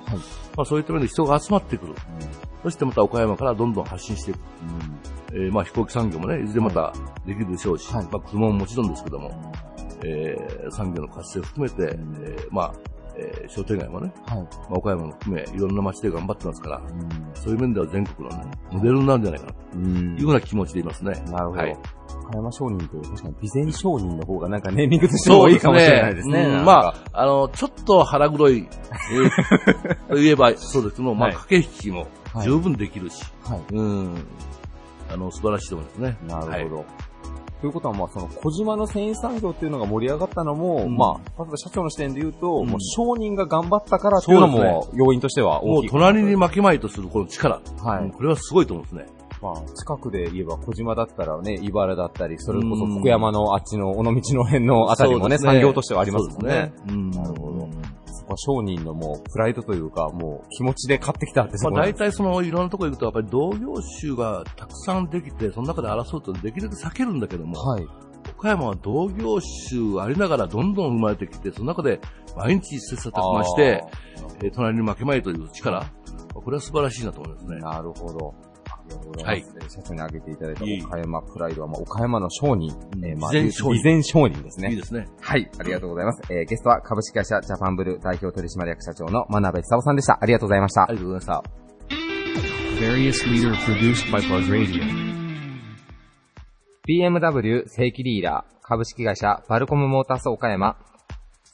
まあそういった面で人が集まってくる。そしてまた岡山からどんどん発信していく。えーまあ飛行機産業もね、いずれまたできるでしょうし、はい。まあ車ももちろんですけども、えー産業の活性を含めて、えーまあ、えー商店街もね、はい。まあ、岡山も含め、いろんな街で頑張ってますから、そういう面では全国のね、モデルになるんじゃないかな、とうんいうふうな気持ちでいますね。なるほど。はい岡山商人という確かに備前商人の方がなんかネーミングとしてもいいかもしれないですね。うんなんかまあ、あの、ちょっと腹黒い、えーと言えばそうですけど、まあ、はい駆け引きも十分できるし、はい。うん、あの、素晴らしいと思いますね。なるほど。はいということは、まあ、その、小島の繊維産業っていうのが盛り上がったのも、うん。まあ、例えば社長の視点で言うと、うん。もう商人が頑張ったからっていうのも、要因としてはもう大きい。隣に負けまいとするこの力、はい。うんこれはすごいと思うんですね。まあ、近くで言えば小島だったらね、茨だったり、それこそうん。福山のあっちの尾道の辺のあたりもね、そうです産業としてはありますもんね。ね。うん。なるほどそこは商人のもう、プライドというか、もう、気持ちで買ってきたってそまあ、大体そのいろんなところ行くと、やっぱり同業種がたくさんできて、その中で争うとできるだけ避けるんだけども、はい。岡山は同業種ありながらどんどん生まれてきて、その中で毎日切磋琢磨して、えー隣に負けまいという力、これは素晴らしいなと思いますね。なるほど。はいえー社長に挙げていただいた岡山プライドは、まあ、岡山の商人、えーまあ、備前商人ですね。いいですね。はい、ありがとうございます。えーゲストは株式会社ジャパンブルー代表取締役社長の真鍋久夫さんでした。ありがとうございました。ありがとうございました。Various leader produced by Plug Radio. BMW 正規リーダー株式会社バルコムモータース岡山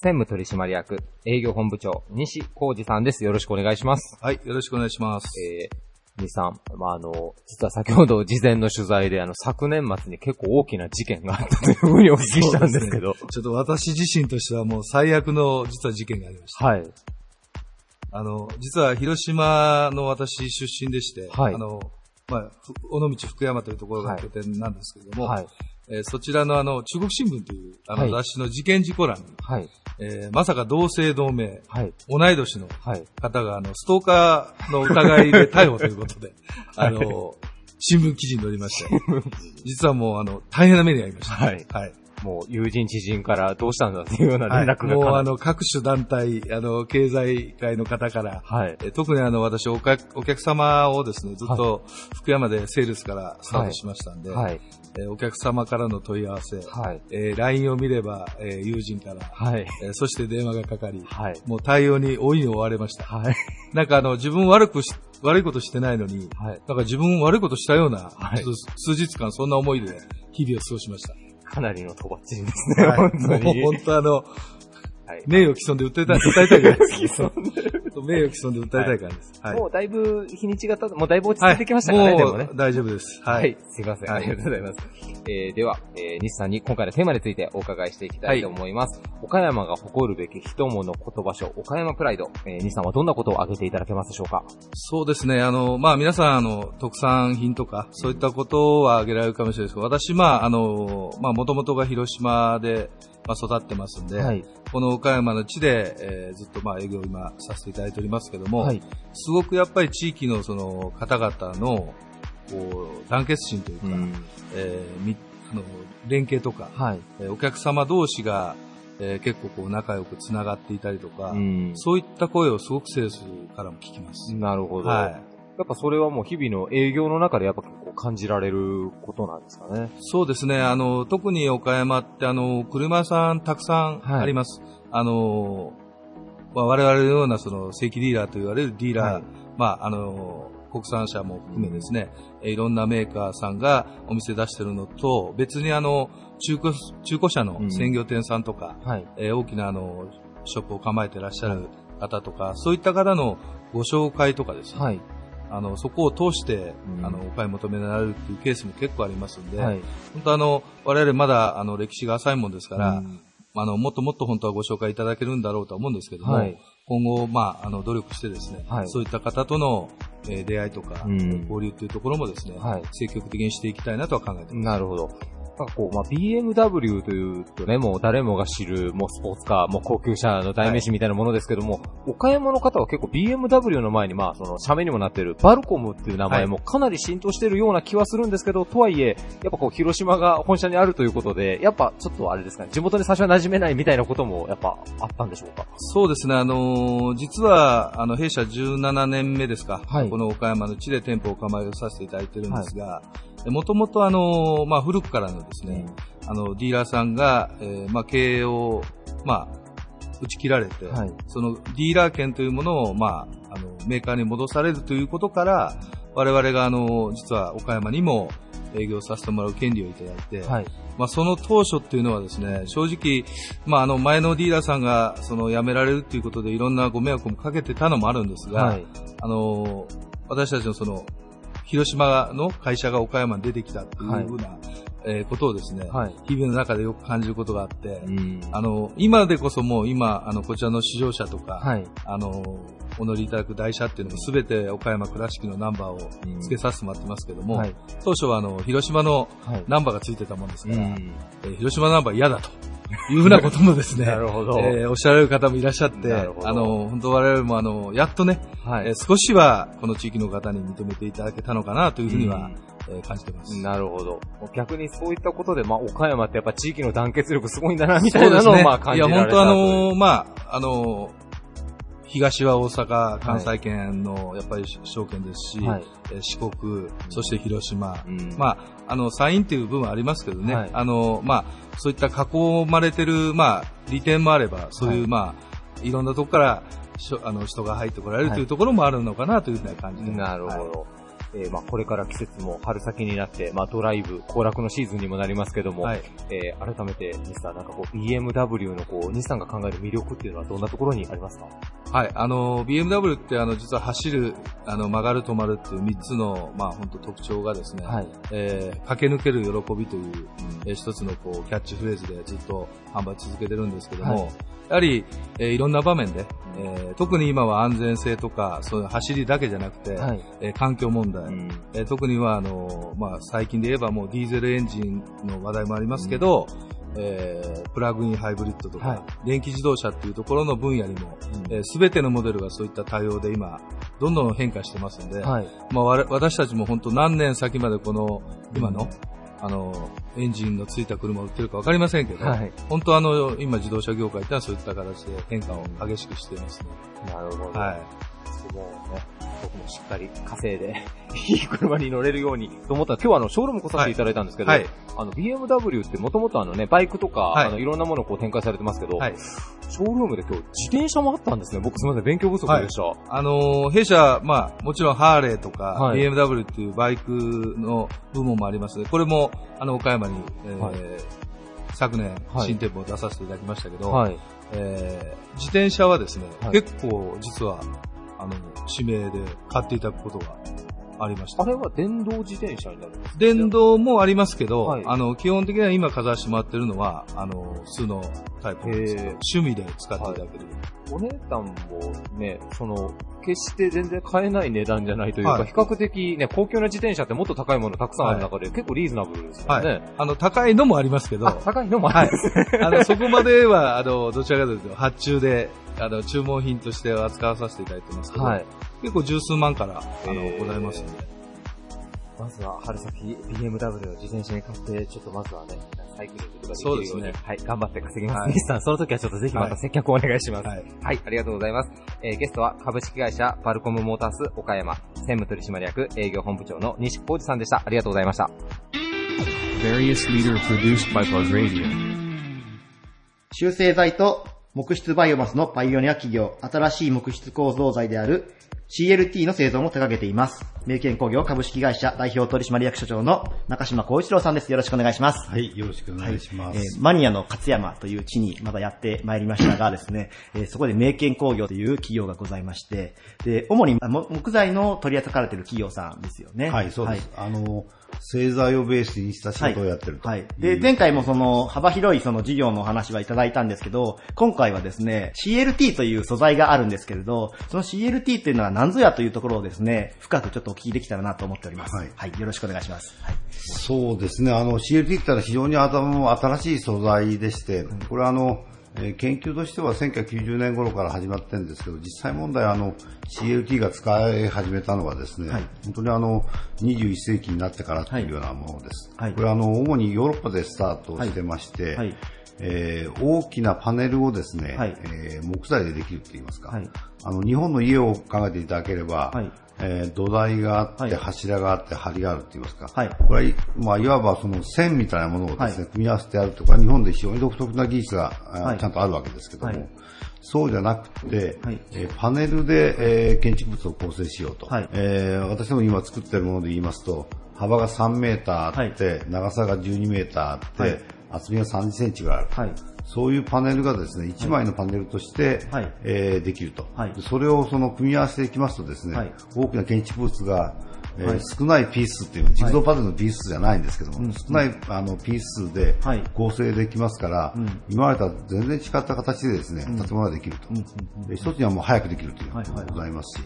専務取締役営業本部長西浩二さんです。よろしくお願いします。はい、よろしくお願いします。えー、西さん、まあ、あの、実は先ほど事前の取材で、あの、昨年末に結構大きな事件があったというふうにお聞きしたんですけど。ちょっと私自身としてはもう最悪の実は事件がありました。はい。あの、実は広島の私出身でして、はいあの、まあ、ふ尾道福山というところが拠点なんですけれども、はい。えーそちらのあの、中国新聞というあはいの雑誌の事件事故欄に、はい。えーまさか同姓同名、はい。同い年のはい。方があの、ストーカーの疑いで逮捕ということで、*laughs* あの、新聞記事に載りまして、実はもうあの、大変な目に遭いました。はいはい。もう友人知人からどうしたんだっていうようなはい連絡がもうかなりあの各種団体、あの経済界の方から、はい。え特にあの私お客、お客様をですね、ずっと福山でセールスからスタートしましたんで、はい。えお客様からの問い合わせ、はい。えー LINE を見れば、えー友人から、はい。えーそして電話がかかり、はい。もう対応に大いに追われました。はい。なんかあの、自分悪くし、悪いことしてないのに、はい。なんか自分悪いことしたような、はい数日間そんな思いで日々を過ごしました。かなりのとばっちりですね、はい本当に。本当あの、はい名誉毀損で訴えたい、訴えたいぐらいです。名誉毀損で訴えたいからいです。はい。もうだいぶ日にちが経って、もうだいぶ落ち着いてきましたかね、はいでもね大丈夫です。は。はいい。すいません。はいありがとうございます。えー、では、えー、西さんに今回のテーマについてお伺いしていきたいと思います。岡山が誇るべき人物言葉書、岡山プライド。えー、西さんはどんなことを挙げていただけますでしょうか？そうですね。あの、まあ皆さん、あの、特産品とか、そういったことは挙げられるかもしれないですけど、私、まああの、まあもともとが広島で、まあ育ってますんで、はい。この岡山の地で、えーずっとまあ営業を今させていただいておりますけども、はい。すごくやっぱり地域のその方々の、こう、団結心というか、うん。えーみあの連携とか、はい。えーお客様同士が、えー結構こう仲良くつながっていたりとか、うん。そういった声をすごくセールスからも聞きます。なるほど。はい。やっぱそれはもう日々の営業の中でやっぱ結構感じられることなんですかね。そうですね。あの、特に岡山って、あの、車屋さんたくさんあります。あの、まあ、我々のようなその正規ディーラーと言われるディーラー、はいまあ、あの、国産車も含めですね、えいろんなメーカーさんがお店出してるのと、別にあの、中古、中古車の専業店さんとか、はい。えー大きなあの、ショップを構えてらっしゃる方とか、そういった方のご紹介とかですね、はい。あの、そこを通して、うんあの、お買い求めになるっていうケースも結構ありますんで、はい。本当あの、我々まだあの、歴史が浅いもんですから、うんあの、もっともっと本当はご紹介いただけるんだろうとは思うんですけども、はい今後、まあ、あの、努力してですね、はいそういった方との、えー出会いとか、うん交流っていうところもですね、はい積極的にしていきたいなとは考えています。なるほど。なんかこう、まあ、BMW というとね、もう誰もが知る、もうスポーツカー、もう高級車の代名詞みたいなものですけども、岡山の方は結構 BMW の前に、まあ、その、社名にもなっているバルコムっていう名前もかなり浸透しているような気はするんですけど、とはいえ、やっぱこう、広島が本社にあるということで、やっぱちょっとあれですかね、地元に最初は馴染めないみたいなことも、やっぱあったんでしょうか？そうですね、あのー実は、あの、弊社17年目ですか、はい。この岡山の地で店舗を構えさせていただいてるんですが、もともとあのーまあ、古くからのですね、あの、ディーラーさんが、えーまあ、経営を、まあ、打ち切られて、はいそのディーラー権というものを、まあ、あの、メーカーに戻されるということから、我々があの、実は岡山にも営業させてもらう権利をいただいて、はい。まあ、その当初っていうのはですね、正直、まあ、あの、前のディーラーさんが、その、辞められるっていうことで、いろんなご迷惑もかけてたのもあるんですが、はい。あの、私たちのその、広島の会社が岡山に出てきたっていうふうな、えーことをですね、はい。日々の中でよく感じることがあって、うん。あの、今でこそもう今、あの、こちらの試乗車とか、はい。あの、お乗りいただく台車っていうのもすべて岡山倉敷のナンバーを付けさせてもらってますけども、はい。当初はあの、広島のはい。ナンバーが付いてたもんですから、うん。えー広島ナンバー嫌だというふうなこともですね、*laughs* なるほど。えーおっしゃられる方もいらっしゃって、あの、本当我々もあの、やっとね、はい。えー少しはこの地域の方に認めていただけたのかなというふうには、えー感じてます。なるほど。逆にそういったことで、まあ、岡山ってやっぱ地域の団結力すごいんだな、みたいなのを、まあ、感じられたいや、本当あとのーまあ、あのー東は大阪、関西圏の、やっぱり証券ですし、はい。えー四国、そして広島、うん。まあ、あの、サインっていう部分はありますけどね、はいあの、まあ、そういった囲まれてる、まあ、利点もあれば、そういう、はいまあ、いろんなとこから、あの、人が入ってこられるというところもあるのかなというふうな感じで。なるほはいど。えーまあ、これから季節も春先になって、まあ、ドライブ、行楽のシーズンにもなりますけども、はい。えー改めて、西さん、なんかこう、BMW のこう、西さんが考える魅力っていうのはどんなところにありますか？はい。あの、BMW って、あの、実は走る、あの、曲がる、止まるっていう3つの、まあ、本当特徴がですね、はい。えー駆け抜ける喜びという、えー一つのこうキャッチフレーズでずっと販売続けてるんですけども、はいやはり、えーいろんな場面で、えー特に今は安全性とか、そういう走りだけじゃなくて、はい。えー環境問題、うん。えー特にはあの、まあ、最近で言えばもうディーゼルエンジンの話題もありますけど、えープラグインハイブリッドとか、はい。電気自動車っていうところの分野にも、うん。えー全てのモデルがそういった対応で今、どんどん変化してますんで、はい。まあ、私たちも本当何年先までこの今のあの、エンジンのついた車を売ってるかわかりませんけど、はい本当あの、今自動車業界ってのはそういった形で変化を激しくしていますね。なるほど。はい。もうね、僕もしっかり稼いで、*laughs* いい車に乗れるようにと思った。ら、今日はあの、ショールーム来させていただいたんですけど、はい。あの、BMW ってもともとあのね、バイクとか、はい。あの、いろんなものをこう展開されてますけど、はい。ショールームで今日自転車もあったんですね。僕すみません、勉強不足でした。あのー弊社、まあ、もちろんハーレーとか、はい。BMW っていうバイクの部門もあります。ので、これも、あの、岡山に、えーはい。昨年、はい。新店舗を出させていただきましたけど、はい。えー自転車はですね、はい。結構実は、あの、指名で買っていただくことがありました。あれは電動自転車になるんですか電動もありますけど、はいあの、基本的には今かざしてもらってるのは、あの、普通のタイプです趣味で使っていただける。お値段もね、その、決して全然買えない値段じゃないというか、はい比較的ね、高級な自転車ってもっと高いものたくさんある中で、結構リーズナブルですよはい。ね。あの、高いのもありますけど、あ、高いのもあるんですね。あの、そこまでは、あの、どちらかというと、発注で、あの、注文品として扱わさせていただいてますけど、はい。結構十数万から、あの、ございますので。まずは春先 BMW を自転車に買って、ちょっとまずはね、サイクリングとかできるように、そうですねはい、頑張って稼ぎます。はい西さん、その時はちょっとぜひまた接客をお願いします。はい。はい、ありがとうございます。えーゲストは株式会社バルコムモータース岡山専務取締役営業本部長の西浩二さんでした。ありがとうございました。修正剤と木質バイオマスのパイオニア企業、新しい木質構造剤である CLT の製造も手掛けています。名犬工業株式会社代表取締役所長の中島光一郎さんです。よろしくお願いします。はい、よろしくお願いします。えーマニアの勝山という地にまだやってまいりましたがですね、えーそこで名犬工業という企業がございまして、で、主に木材の取り扱われている企業さんですよね。はい、そうです。あの、製材をベースにした仕事をやってると。はい。で、前回もその幅広いその事業のお話はいただいたんですけど、今回はですね、CLT という素材があるんですけれど、その CLT っていうのは何ぞやというところをですね、深くちょっとお聞きできたらなと思っております。はいはい。よろしくお願いします。はい。そうですね。あの、CLT って言ったら非常に頭も新しい素材でして、これはあの、えー研究としては1990年頃から始まってるんですけど、実際問題はあの、CLT が使い始めたのはですね、はい。本当にあの、21世紀になってからっていうようなものです。はい。これはあの、主にヨーロッパでスタートしてまして、はい。えー大きなパネルをですね、はい。えー木材でできるって言いますか、はい。あの、日本の家を考えていただければ、はいえー土台があって、はい。柱があって、梁があるって言いますか、はい。これは、まあ、いわばその線みたいなものをですね、はい。組み合わせてやるとか、日本で非常に独特な技術が、あはい。ちゃんとあるわけですけども、はい。そうじゃなくて、はい。えーパネルで、えー建築物を構成しようと、はい。えー私ども今作ってるもので言いますと、幅が3メーターあって、長さが12メーターあって、はい厚みが30センチぐらいある。はい。そういうパネルがですね、1枚のパネルとして、はい。えーできると、はい。でそれをその組み合わせていきますとですね、はい。大きな建築物が、えーはい。少ないピースっていう、ジグゾーパズルのピースじゃないんですけども、少ないあのピース数ではい。構成できますから、今までとは全然違った形でですね、建物ができると。で一つにはもう早くできるということがございますし、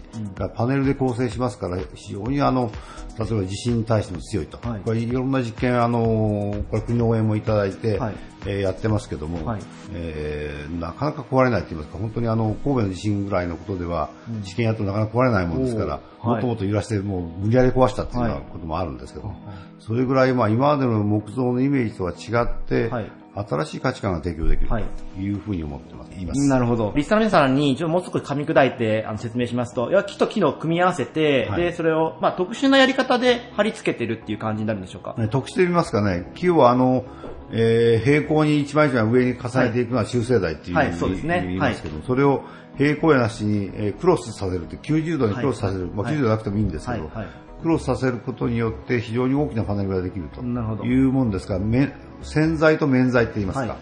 パネルで構成しますから、非常にあの、例えば地震に対しても強いと。はい。これいろんな実験、あの、これ国の応援もいただいて、はいえーやってますけども、はい。えーなかなか壊れないと言いますか、本当にあの、神戸の地震ぐらいのことでは、実験やるとなかなか壊れないもんですから、もっともっと揺らして、もう無理やり壊したっていうようなこともあるんですけど、それぐらい、まあ今までの木造のイメージとは違って、はい新しい価値観が提供できるはい。というふうに思ってます。言います。なるほど。リスナーの皆さんに、ちょっともう少し噛み砕いてあの説明しますと、いや、木と木の組み合わせて、はい。で、それを、まあ、特殊なやり方で貼り付けてるっていう感じになるんでしょうか？ね特殊で見ますかね、木をあの、えー平行に一枚一枚上に重ねていくのは修正材っていうふうにはいそうですね。言いますけど、それを平行やなしに、えークロスさせるって、90度にクロスさせる、はい。まあ90度なくてもいいんですけど、はい。はいクロスさせることによって非常に大きなパネルができるというもんですから、め洗剤と面剤って言いますか、、はい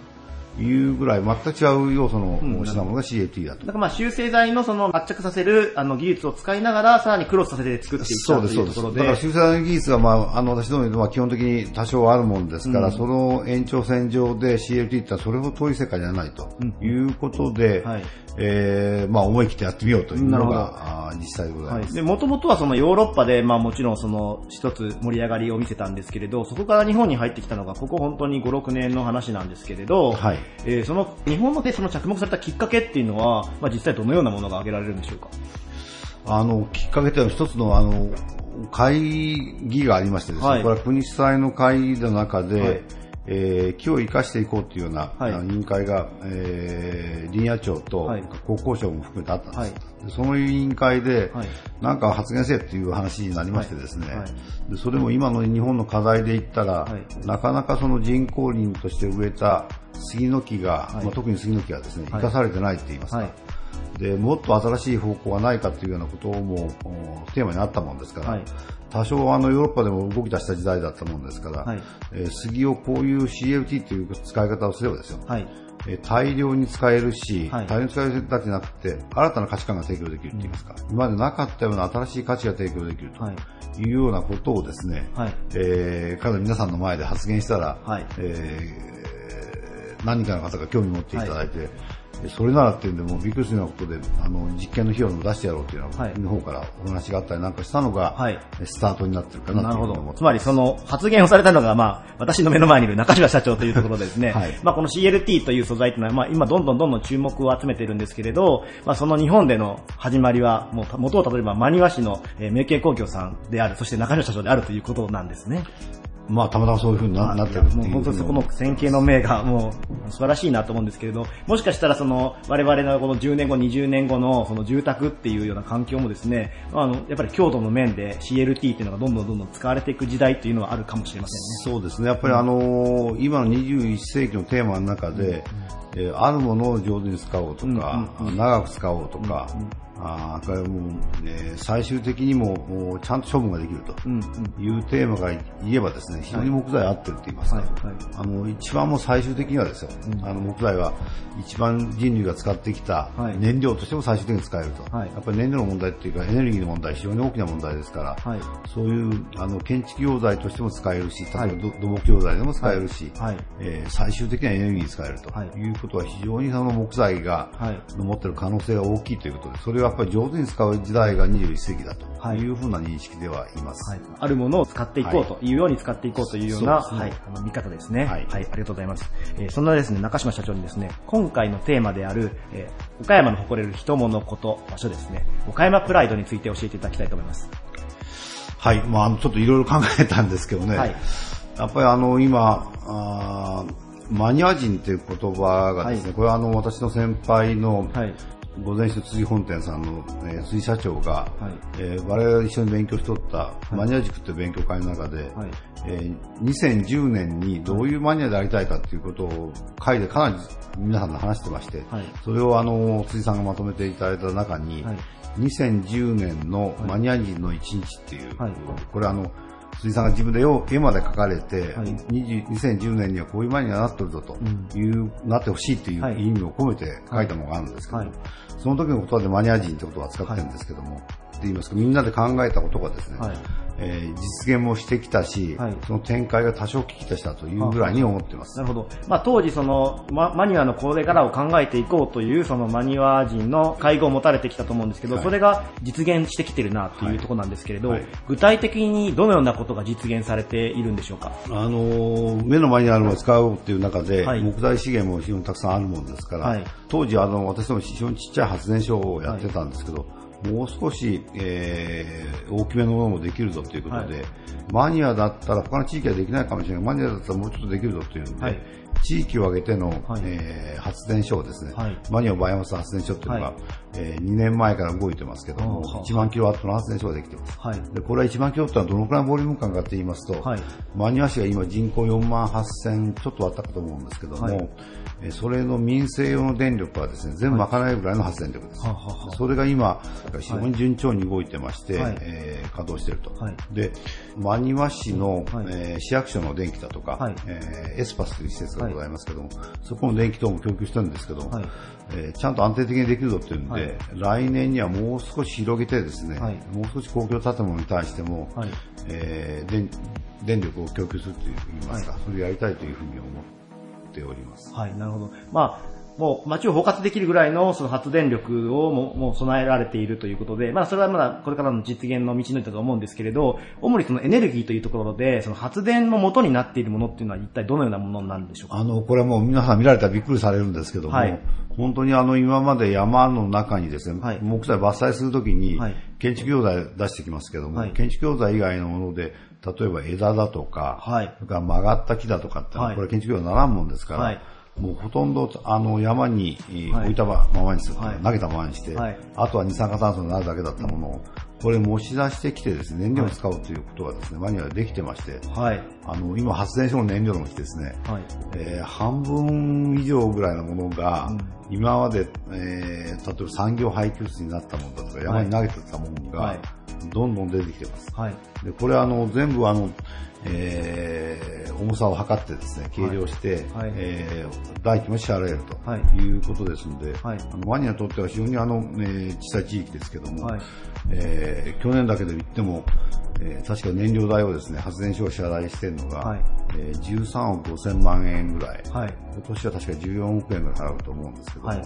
うぐらい全く違う要素のうん品物が CAT だと。だからまあ修正剤のその圧着させるあの技術を使いながら、さらにクロスさせて作っていったとそうです、そうです。いうところで。だから修正剤の技術が、まあ、あの、私どもには基本的に多少あるもんですから、その延長線上で CLT ってそれほど遠い世界じゃないということで、はいえーまあ、思い切ってやってみようというのが、実際でございはい。ます。で、もともとはそのヨーロッパで、まあもちろんその一つ盛り上がりを見せたんですけれど、そこから日本に入ってきたのが、ここ本当に5、6年の話なんですけれど、はいえーその、日本のでその着目されたきっかけっていうのは、まあ実際どのようなものが挙げられるんでしょうか？あの、きっかけというのは一つの、あの、会議がありましてですね、はい。これは国主催の会議の中で、はい。えー木を生かしていこうというような、はい。委員会が、えー林野庁とはい。国交省も含めてあったんです。はい。でその委員会で、はい。なんか発言せえっていう話になりましてですね、でそれも今の日本の課題で言ったら、はい。なかなかその人工林として植えた杉の木が、はい。まあ、特に杉の木がですね、はい。生かされてないって言いますか、はい。でもっと新しい方向はないかというようなこともおテーマにあったもんですから、はい。多少あのヨーロッパでも動き出した時代だったもんですから、はい。えー杉をこういう CLT という使い方をすればですよ、はい。えー大量に使えるし、はい。大量に使えるだけじゃなくて、新たな価値観が提供できるって言いますか、今までなかったような新しい価値が提供できるとはい。いうようなことをですね、はい。えー、かなり皆さんの前で発言したら、はい。えー何人かの方が興味持っていただいて、それならっていうんで、もうびっくりするようなことで、あの、実験の費用も出してやろうというような、はいの方からお話があったりなんかしたのが、はい。スタートになってるかななるほど。つまりその発言をされたのが、まあ、私の目の前にいる中島社長というところでですね、*laughs* はい。まあこの CLT という素材というのは、まあ今どんどんどんどん注目を集めているんですけれど、まあその日本での始まりは、もう元をたどれば真庭市のえー名景工業さんである、そして中島社長であるということなんですね。まあ、たまたまそういうふうにななってるっていうもう本当にそこの線形の明がもう素晴らしいなと思うんですけれど、もしかしたらその我々のこの10年後、20年後のその住宅っていうような環境もですね、まああの、やっぱり強度の面で CLT っていうのがどんどんどんどん使われていく時代っていうのはあるかもしれませんね。そうですね。やっぱりあのー今の21世紀のテーマの中で、えーあるものを上手に使おうとか、長く使おうとか、あーこれもう、えー最終的にもちゃんと処分ができるとうんうん。いうテーマが言えばですね、非常に木材合ってるって言いますか、はいはいあの、一番もう最終的にはですよ、あの木材は一番人類が使ってきたはい。燃料としても最終的に使えると。はい。やっぱり燃料の問題っていうかエネルギーの問題非常に大きな問題ですから、はい。そういうあの建築用材としても使えるし、例えばはい土土木用材でも使えるし、はい。えー最終的にはエネルギーに使えるとはい。いうことは非常にその木材が、はい。の持ってる可能性が大きいということで、それをやっぱり上手に使う時代が21世紀だとはいいうふうな認識ではいます。はい、あるものを使っていこうというように使っていこうというような、はい、あの見方ですね、ははいい。ありがとうございます。えーそんなですね、中島社長にですね、今回のテーマである、えー岡山の誇れる人物こと場所ですね、岡山プライドについて教えていただきたいと思います。はい。まああの、ちょっといろいろ考えたんですけどね。はいやっぱりあの、今、あーマニア人という言葉がですね、はいこれはあの、私の先輩の、はい。午前中辻本店さんの、えー辻社長が、はい。えー我々が一緒に勉強しとったマニア塾という勉強会の中で、はい。えー2010年にどういうマニアでありたいかということを会でかなり皆さんで話してまして、はい。それをあの辻さんがまとめていただいた中に、はい。2010年のマニア人の一日っていう、はい。これあの辻さんが自分で絵まで描かれて、はい。20 2010年にはこういうマニアになってるぞという、なってほしいというはい。意味を込めて書いたものがあるんですけど、はい。その時の言葉でマニア人ってことは使ってるんですけども、って言いますか、みんなで考えたことがですね、はいえー実現もしてきたし、はい。その展開が多少危機としたというぐらいに思ってます。なるほど。まあ、当時その、ま、マニュアのこれからを考えていこうという、そのマニュア人の会合を持たれてきたと思うんですけど、はい。それが実現してきてるなというところなんですけれど、はい。具体的にどのようなことが実現されているんでしょうか？あのー目の前にあるものを使おうっていう中で、はい。木材資源も非常にたくさんあるもんですから、はい。当時あの私ども非常にちっちゃい発電所をやってたんですけど、もう少し、えー大きめのものもできるぞということで、はい。マニアだったら他の地域はできないかもしれない。マニアだったらもうちょっとできるぞというので、はい地域を挙げての、はい。えー発電所をですね、はい。マニアバイオマス発電所っていうのが、はい。え2年前から動いてますけども、ああ。1万キロワットの発電所ができてます。はい。で、これは1万キロってのはどのくらいのボリューム感かって言いますと、はい。マニュア市が今人口4万8000ちょっとあったかと思うんですけども、はい。えーそれの民生用の電力はですね、全部賄えるぐらいの発電力です。それが今、非常に順調に動いてまして、はい。えー稼働していると。はい。で、真庭市の、はい。えー市役所の電気だとか、はい。えーエスパスという施設がございますけども、そこの電気等も供給してるんですけど、はい。えーちゃんと安定的にできるぞっていうんで、はい。来年にはもう少し広げてですね、はい。もう少し公共建物に対しても、はい。えー電電力を供給するといいますか、それをやりたいというふうに思っております。はい、なるほど。まあ、もう街を包括できるぐらいのその発電力をももう備えられているということで、まあそれはまだこれからの実現の道のりだと思うんですけれど、主にそのエネルギーというところで、その発電の元になっているものっていうのは一体どのようなものなんでしょうか？あの、これはもう皆さん見られたらびっくりされるんですけども、はい。本当にあの今まで山の中にですね、はい。木材伐採するときにはい、建築用材出してきますけども、はい。建築用材以外のもので、例えば枝だとか、はい。それから曲がった木だとかってこれ建築用ならんもんですから、はいもうほとんどあの山に置いたままにする、はい。投げたままにして、はい。あとは二酸化炭素になるだけだったものを、これ持ち出してきてですね、燃料に使おうということがですね、マニュアルでできてまして、はい。あの、今発電所の燃料のうちですね、はい。えー半分以上ぐらいのものが、うん。今まで、えー例えば産業廃棄物になったものだとか、山に投げてたものがはい、どんどん出てきてます。はい。で、これはあの、全部あの、えー重さを測ってですね、計量して、はい。えー代金も支払えるとはい。いうことですので、はい。あのマニアにとっては非常にあの、えー小さい地域ですけども、はい。えー去年だけで言っても、えー確か燃料代をですね、発電所が支払いしているのが、はい。えー13億5千万円ぐらい、はい。今年は確か14億円ぐらい払うと思うんですけども、はい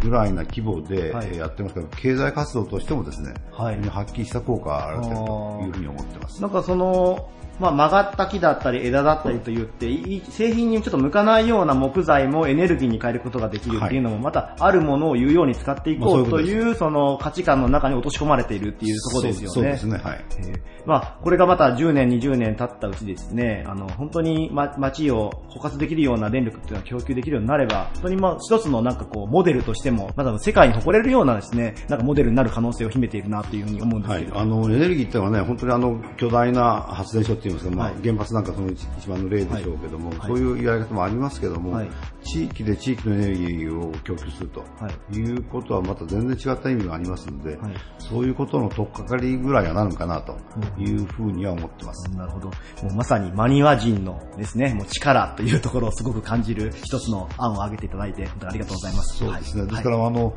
ぐらいな規模で、やってますから、経済活動としてもですね、はい非常にはっきりした効果があるというふうに思ってます。なんかその、まあ、曲がった木だったり枝だったりと言って、い製品にちょっと向かないような木材もエネルギーに変えることができるっていうのも、またあるものを有用に使っていこうというその価値観の中に落とし込まれているっていうところですよね。そうですね、はい。えーまあ、これがまた10年、20年経ったうちですね、あの、本当に、ま、街を包括できるような電力っていうのは供給できるようになれば、本当にまあ、一つのなんかこう、モデルとしても、まだ世界に誇れるようなですね、なんかモデルになる可能性を秘めているなっていうふうに思うんですはいけれ。ど。あの、エネルギーっていうのはね、本当にあの、巨大な発電所っていうんですか、まあ、はい原発なんかその一一番の例でしょうけども、はいそういうやり方もありますけども、はい地域で地域のエネルギーを供給すると、、はいうことはまた全然違った意味がありますので、はいそういうことの取っかかりぐらいはなるのかなというふうには思ってます。なるほど。もうまさにマニュア人のですね、もう力というところをすごく感じる一つの案を挙げていただいて、本当にありがとうございます。そうですね。はいですから、あの、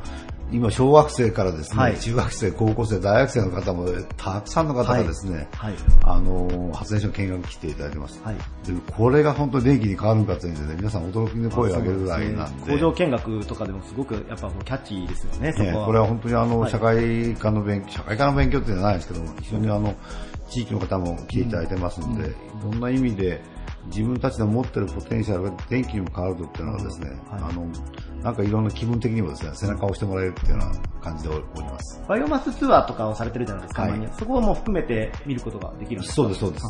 今、小学生からですね、はい中学生、高校生、大学生の方も、たくさんの方がですね、はい。あの、発電所の見学に来ていただいてます。はい。でこれが本当に電気に変わるんかというので、皆さん驚きの声を上げるぐらいなんで。工場見学とかでもすごくやっぱキャッチーですよね、そこは。ねこれは本当にあの、はい社会科の勉強、社会科の勉強っていうのはないんですけども、非常にあの、地域の方も来ていただいてますので、いろんな意味で、自分たちの持ってるポテンシャルが電気にも変わるとっていうのはですね、はいあの、なんかいろんな気分的にもですね、背中を押してもらえるっていうような感じでおります。バイオマスツアーとかをされてるじゃないですか、はい。そこも含めて見ることができるんですか？そうですそうです。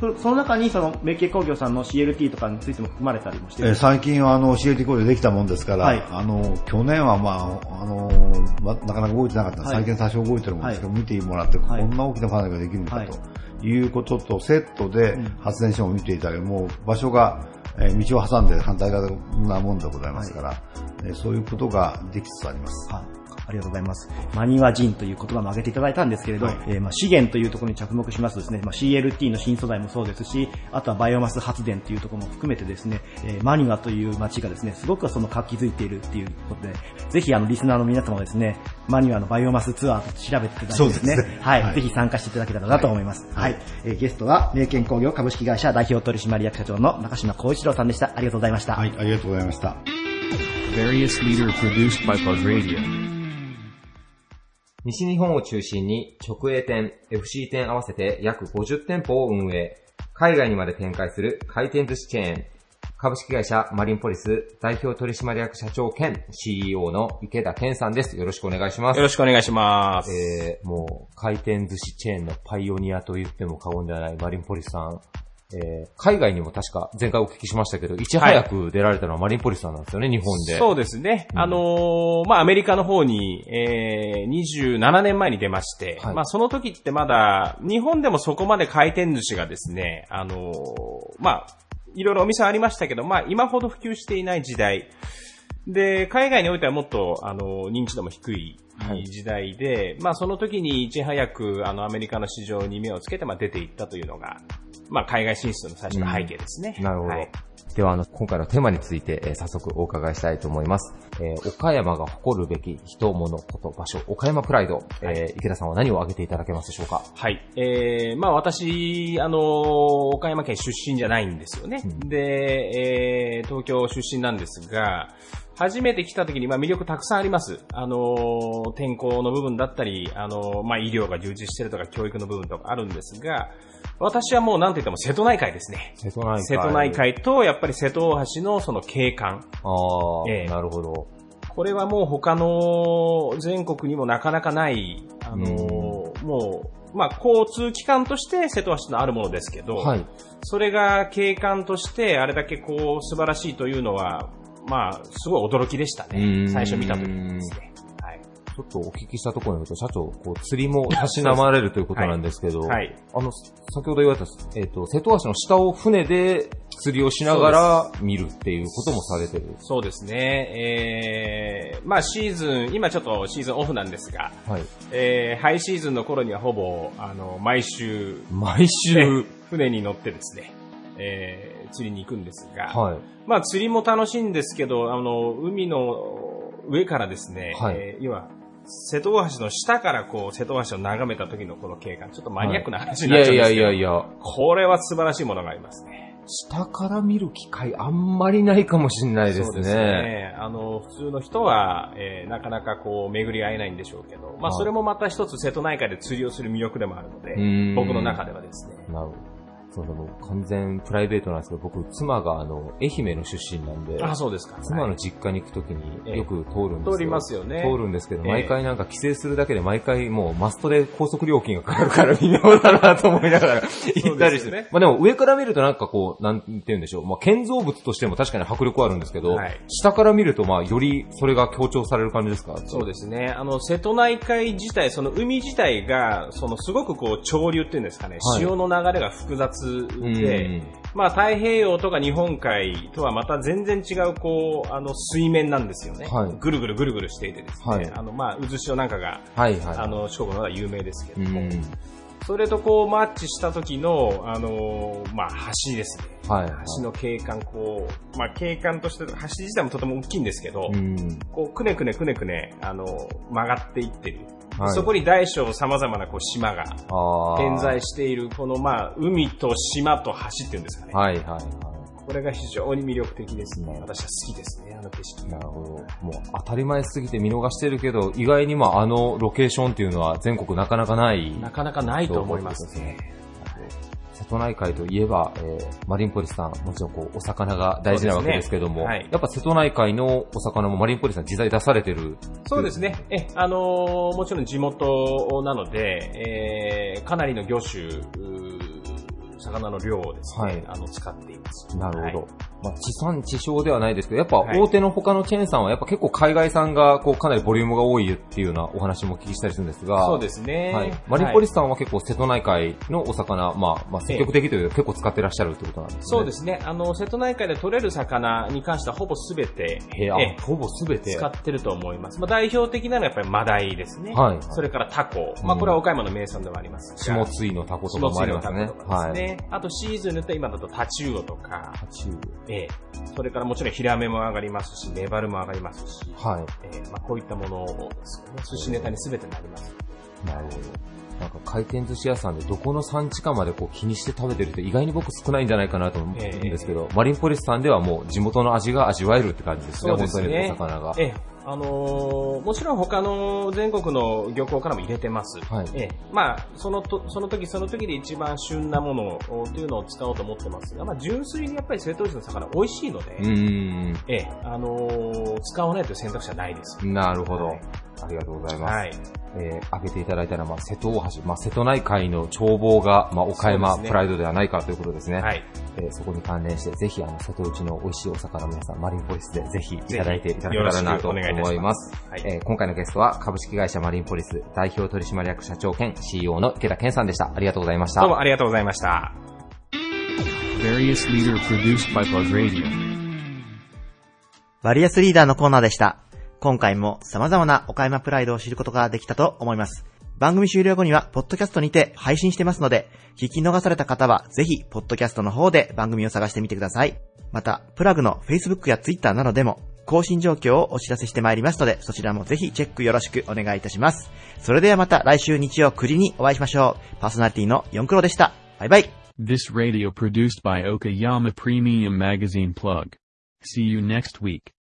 そその中にその、メケ工業さんの CLT とかについても含まれたりもしてるえー最近はあの CLT 工場できたもんですから、はい。あの去年はまああのまなかなか動いてなかった、はい。最近多少動いてるもんですけど、は見てもらって、はい。こんな大きなパネルができるのかはい。ということとセットでうん。発電所を見ていただける、もう場所が、えー道を挟んで反対側なもんでございますから、えーそういうことができつつあります。はい。ありがとうございます。マニュア人という言葉も挙げていただいたんですけれど、はいえーまあ、資源というところに着目しますとですね、まあ、CLT の新素材もそうですし、あとはバイオマス発電というところも含めてですね、えーマニュアという街がですね、すごくその活気づいているっていうことで、ぜひあのリスナーの皆様もですね、マニュアのバイオマスツアーと調べていただいてですね、そうですねはい、はいぜひ参加していただけたらなと思います。はい。えーゲストは、名犬工業株式会社代表取締役社長の中島幸一郎さんでした。ありがとうございました。はい、ありがとうございました。Various leader produced by Buzz Radio. 西日本を中心に直営店、FC 店合わせて約50店舗を運営、海外にまで展開する回転寿司チェーン、株式会社マリンポリス代表取締役社長兼 CEO の池田健さんです。よろしくお願いします。よろしくお願いします。えー、もう回転寿司チェーンのパイオニアと言っても過言ではないマリンポリスさん。えー、海外にも確か前回お聞きしましたけど、いち早く出られたのはマリンポリスさんなんですよね、日本で。そうですね。あのーまあ、アメリカの方に、えー、27年前に出まして、はいまあ、その時ってまだ、日本でもそこまで回転寿司がですね、あのーまあ、いろいろお店ありましたけど、まあ、今ほど普及していない時代。で、海外においてはもっと、あの、認知度も低い時代で、まあ、その時にいち早く、あの、アメリカの市場に目をつけて、まあ、出ていったというのが、まあ、海外進出の最初の背景ですね。なるほど。はいでは、あの、今回のテーマについて、えー早速お伺いしたいと思います。えー岡山が誇るべき人、物、こと、場所、岡山プライド。えー池田さんは何を挙げていただけますでしょうか？はい。えー、まあ私、あのー岡山県出身じゃないんですよね。うんで、えー、東京出身なんですが、初めて来た時に、まあ魅力たくさんあります。あのー天候の部分だったり、あのーまあ医療が充実してるとか教育の部分とかあるんですが、私はもう何と言っても瀬戸内海ですね。瀬戸内海。瀬戸内。海と、やっぱり瀬戸大橋のその景観。ああ、ええなるほど。これはもう他の全国にもなかなかない、あのーもう、まあ、交通機関として瀬戸大橋のあるものですけど、はい。それが景観としてあれだけこう素晴らしいというのは、まあ、すごい驚きでしたうねん。最初見た時にですね。はい。ちょっとお聞きしたところによると、社長、こう、釣りもたしなまれるということなんですけど、はい。あの、先ほど言われた、えっ、と、瀬戸橋の下を船で釣りをしながら見るっていうこともされてる。そうですね。えー、まあシーズン、今ちょっとシーズンオフなんですが、はい。えー、ハイシーズンの頃にはほぼ、あの、毎週、毎週、ね船に乗ってですね、えー、釣りに行くんですが、はい。まあ釣りも楽しいんですけど、あの、海の上からですね、はいえー今、瀬戸大橋の下からこう、瀬戸大橋を眺めた時のこの景観、ちょっとマニアックな話いになっちゃうんやいですけど、やいやいや、これは素晴らしいものがありますね。下から見る機会あんまりないかもしれないですそうですね。ね。あの、普通の人は、えーなかなかこう、巡り合えないんでしょうけど、まあ、はいそれもまた一つ瀬戸内海で釣りをする魅力でもあるので僕の中ではですね。なるほど。そうでも完全プライベートなんですけど、僕、妻があの、愛媛の出身なんで、あ、そうですか。妻はいの実家に行くときええによく通るんですよ。通りますよね通るんですけど、ええ毎回なんか帰省するだけで毎回もうマストで高速料金がかかるから微妙だなと思いながら *laughs* 行ったりして。ねまあでも上から見るとなんかこう、なんて言うんでしょう。まあ建造物としても確かに迫力はあるんですけど、はい下から見るとまあよりそれが強調される感じですか？そうですね。あの、瀬戸内海自体、その海自体が、そのすごくこう、潮流っていうんですかね、はい潮の流れが複雑うんで、まあ太平洋とか日本海とはまた全然違う、こう、あの、水面なんですよね。はいぐるぐるぐるぐるしていてですね、はいあの、まあ、渦潮なんかが、はいはい。あの、四国の方が有名ですけうども、ん。それとこう、マッチした時の、あの、まあ、橋ですね。はい。橋の景観、こう、まあ、景観として、橋自体もとても大きいんですけど、うん。こう、くねくねくねくね、あの、曲がっていってる。はいそこに大小様々なこう島が。点在している、このまあ、海と島と橋っていうんですかね。はいはいはこれが非常に魅力的ですね。私は好きですね、あの景色い。。なるほど。もう当たり前すぎて見逃してるけど、意外にまああのロケーションっていうのは全国なかなかない。なかなかないと思いますね。瀬戸内海といえば、えーマリンポリスさん、もちろんこう、お魚が大事なわけですけども、ねはいやっぱ瀬戸内海のお魚もマリンポリスさん実際出されてる。そうですね。え、あのーもちろん地元なので、えーかなりの魚種、魚の量をですね、はいあの、使っています。なるほど。はいまあ、地産地消ではないですけど、やっぱはい大手の他のチェーンさんはやっぱ結構海外産がこうかなりボリュームが多いっていうようなお話もお聞きしたりするんですが、そうですね。はい。マリンポリススさんは結構瀬戸内海のお魚、まあ、まあ、積極的というか結構使ってらっしゃるってことなんですね。そうですね。あの、瀬戸内海で取れる魚に関してはほぼすべて、へえ、あええほぼすべて。使ってると思います。まあ、代表的なのはやっぱりマダイですね。はいそれからタコ。うんまあ、これは岡山の名産ではありますが。下津井のタコとかもありますねはい。あとシーズンによっては今だとタチウオとか、タチウええそれからもちろんヒラメも上がりますし、メバルも上がりますし、オ。はい。ええまあ、こういったものを寿司ネタに全てなります。なるほど。なんか回転寿司屋さんでどこの産地かまでこう気にして食べてる人意外に僕少ないんじゃないかなと思うんですけど、マリンポリスさんではもう地元の味が味わえるって感じですね、すね本当にお魚が。ええあのーもちろん他の全国の漁港からも入れてます。はいええまあ、そのと、その時その時で一番旬なものをというのを使おうと思ってますが、まあ、純粋にやっぱり瀬戸内の魚美味しいので、うーん。ええあのー使わないという選択肢はないです。なるほど。はいありがとうございます。はい。えー、挙げていただいたのは、まあ、瀬戸大橋、まあ、瀬戸内海の眺望が、まあ、岡山プライドではないかということですね。はい。えーそこに関連して、ぜひ、あの、瀬戸内の美味しいお魚皆さん、マリンポリスでぜひいただいていただけたらなと思います。はい。えー今回のゲストは、株式会社マリンポリス代表取締役社長兼 CEO の池田健さんでした。ありがとうございました。どうもありがとうございました。Various leader produced by Plug Radio. バリアスリーダーのコーナーでした。今回も様々な岡山プライドを知ることができたと思います。番組終了後には、ポッドキャストにて配信してますので、聞き逃された方は、ぜひ、ポッドキャストの方で番組を探してみてください。また、プラグの Facebook や Twitter などでも、更新状況をお知らせしてまいりますので、そちらもぜひチェックよろしくお願いいたします。それではまた来週日曜9時にお会いしましょう。パーソナリティの4クロでした。バイバイ。This radio produced by Okayama Premium Magazine Plug. See you next week.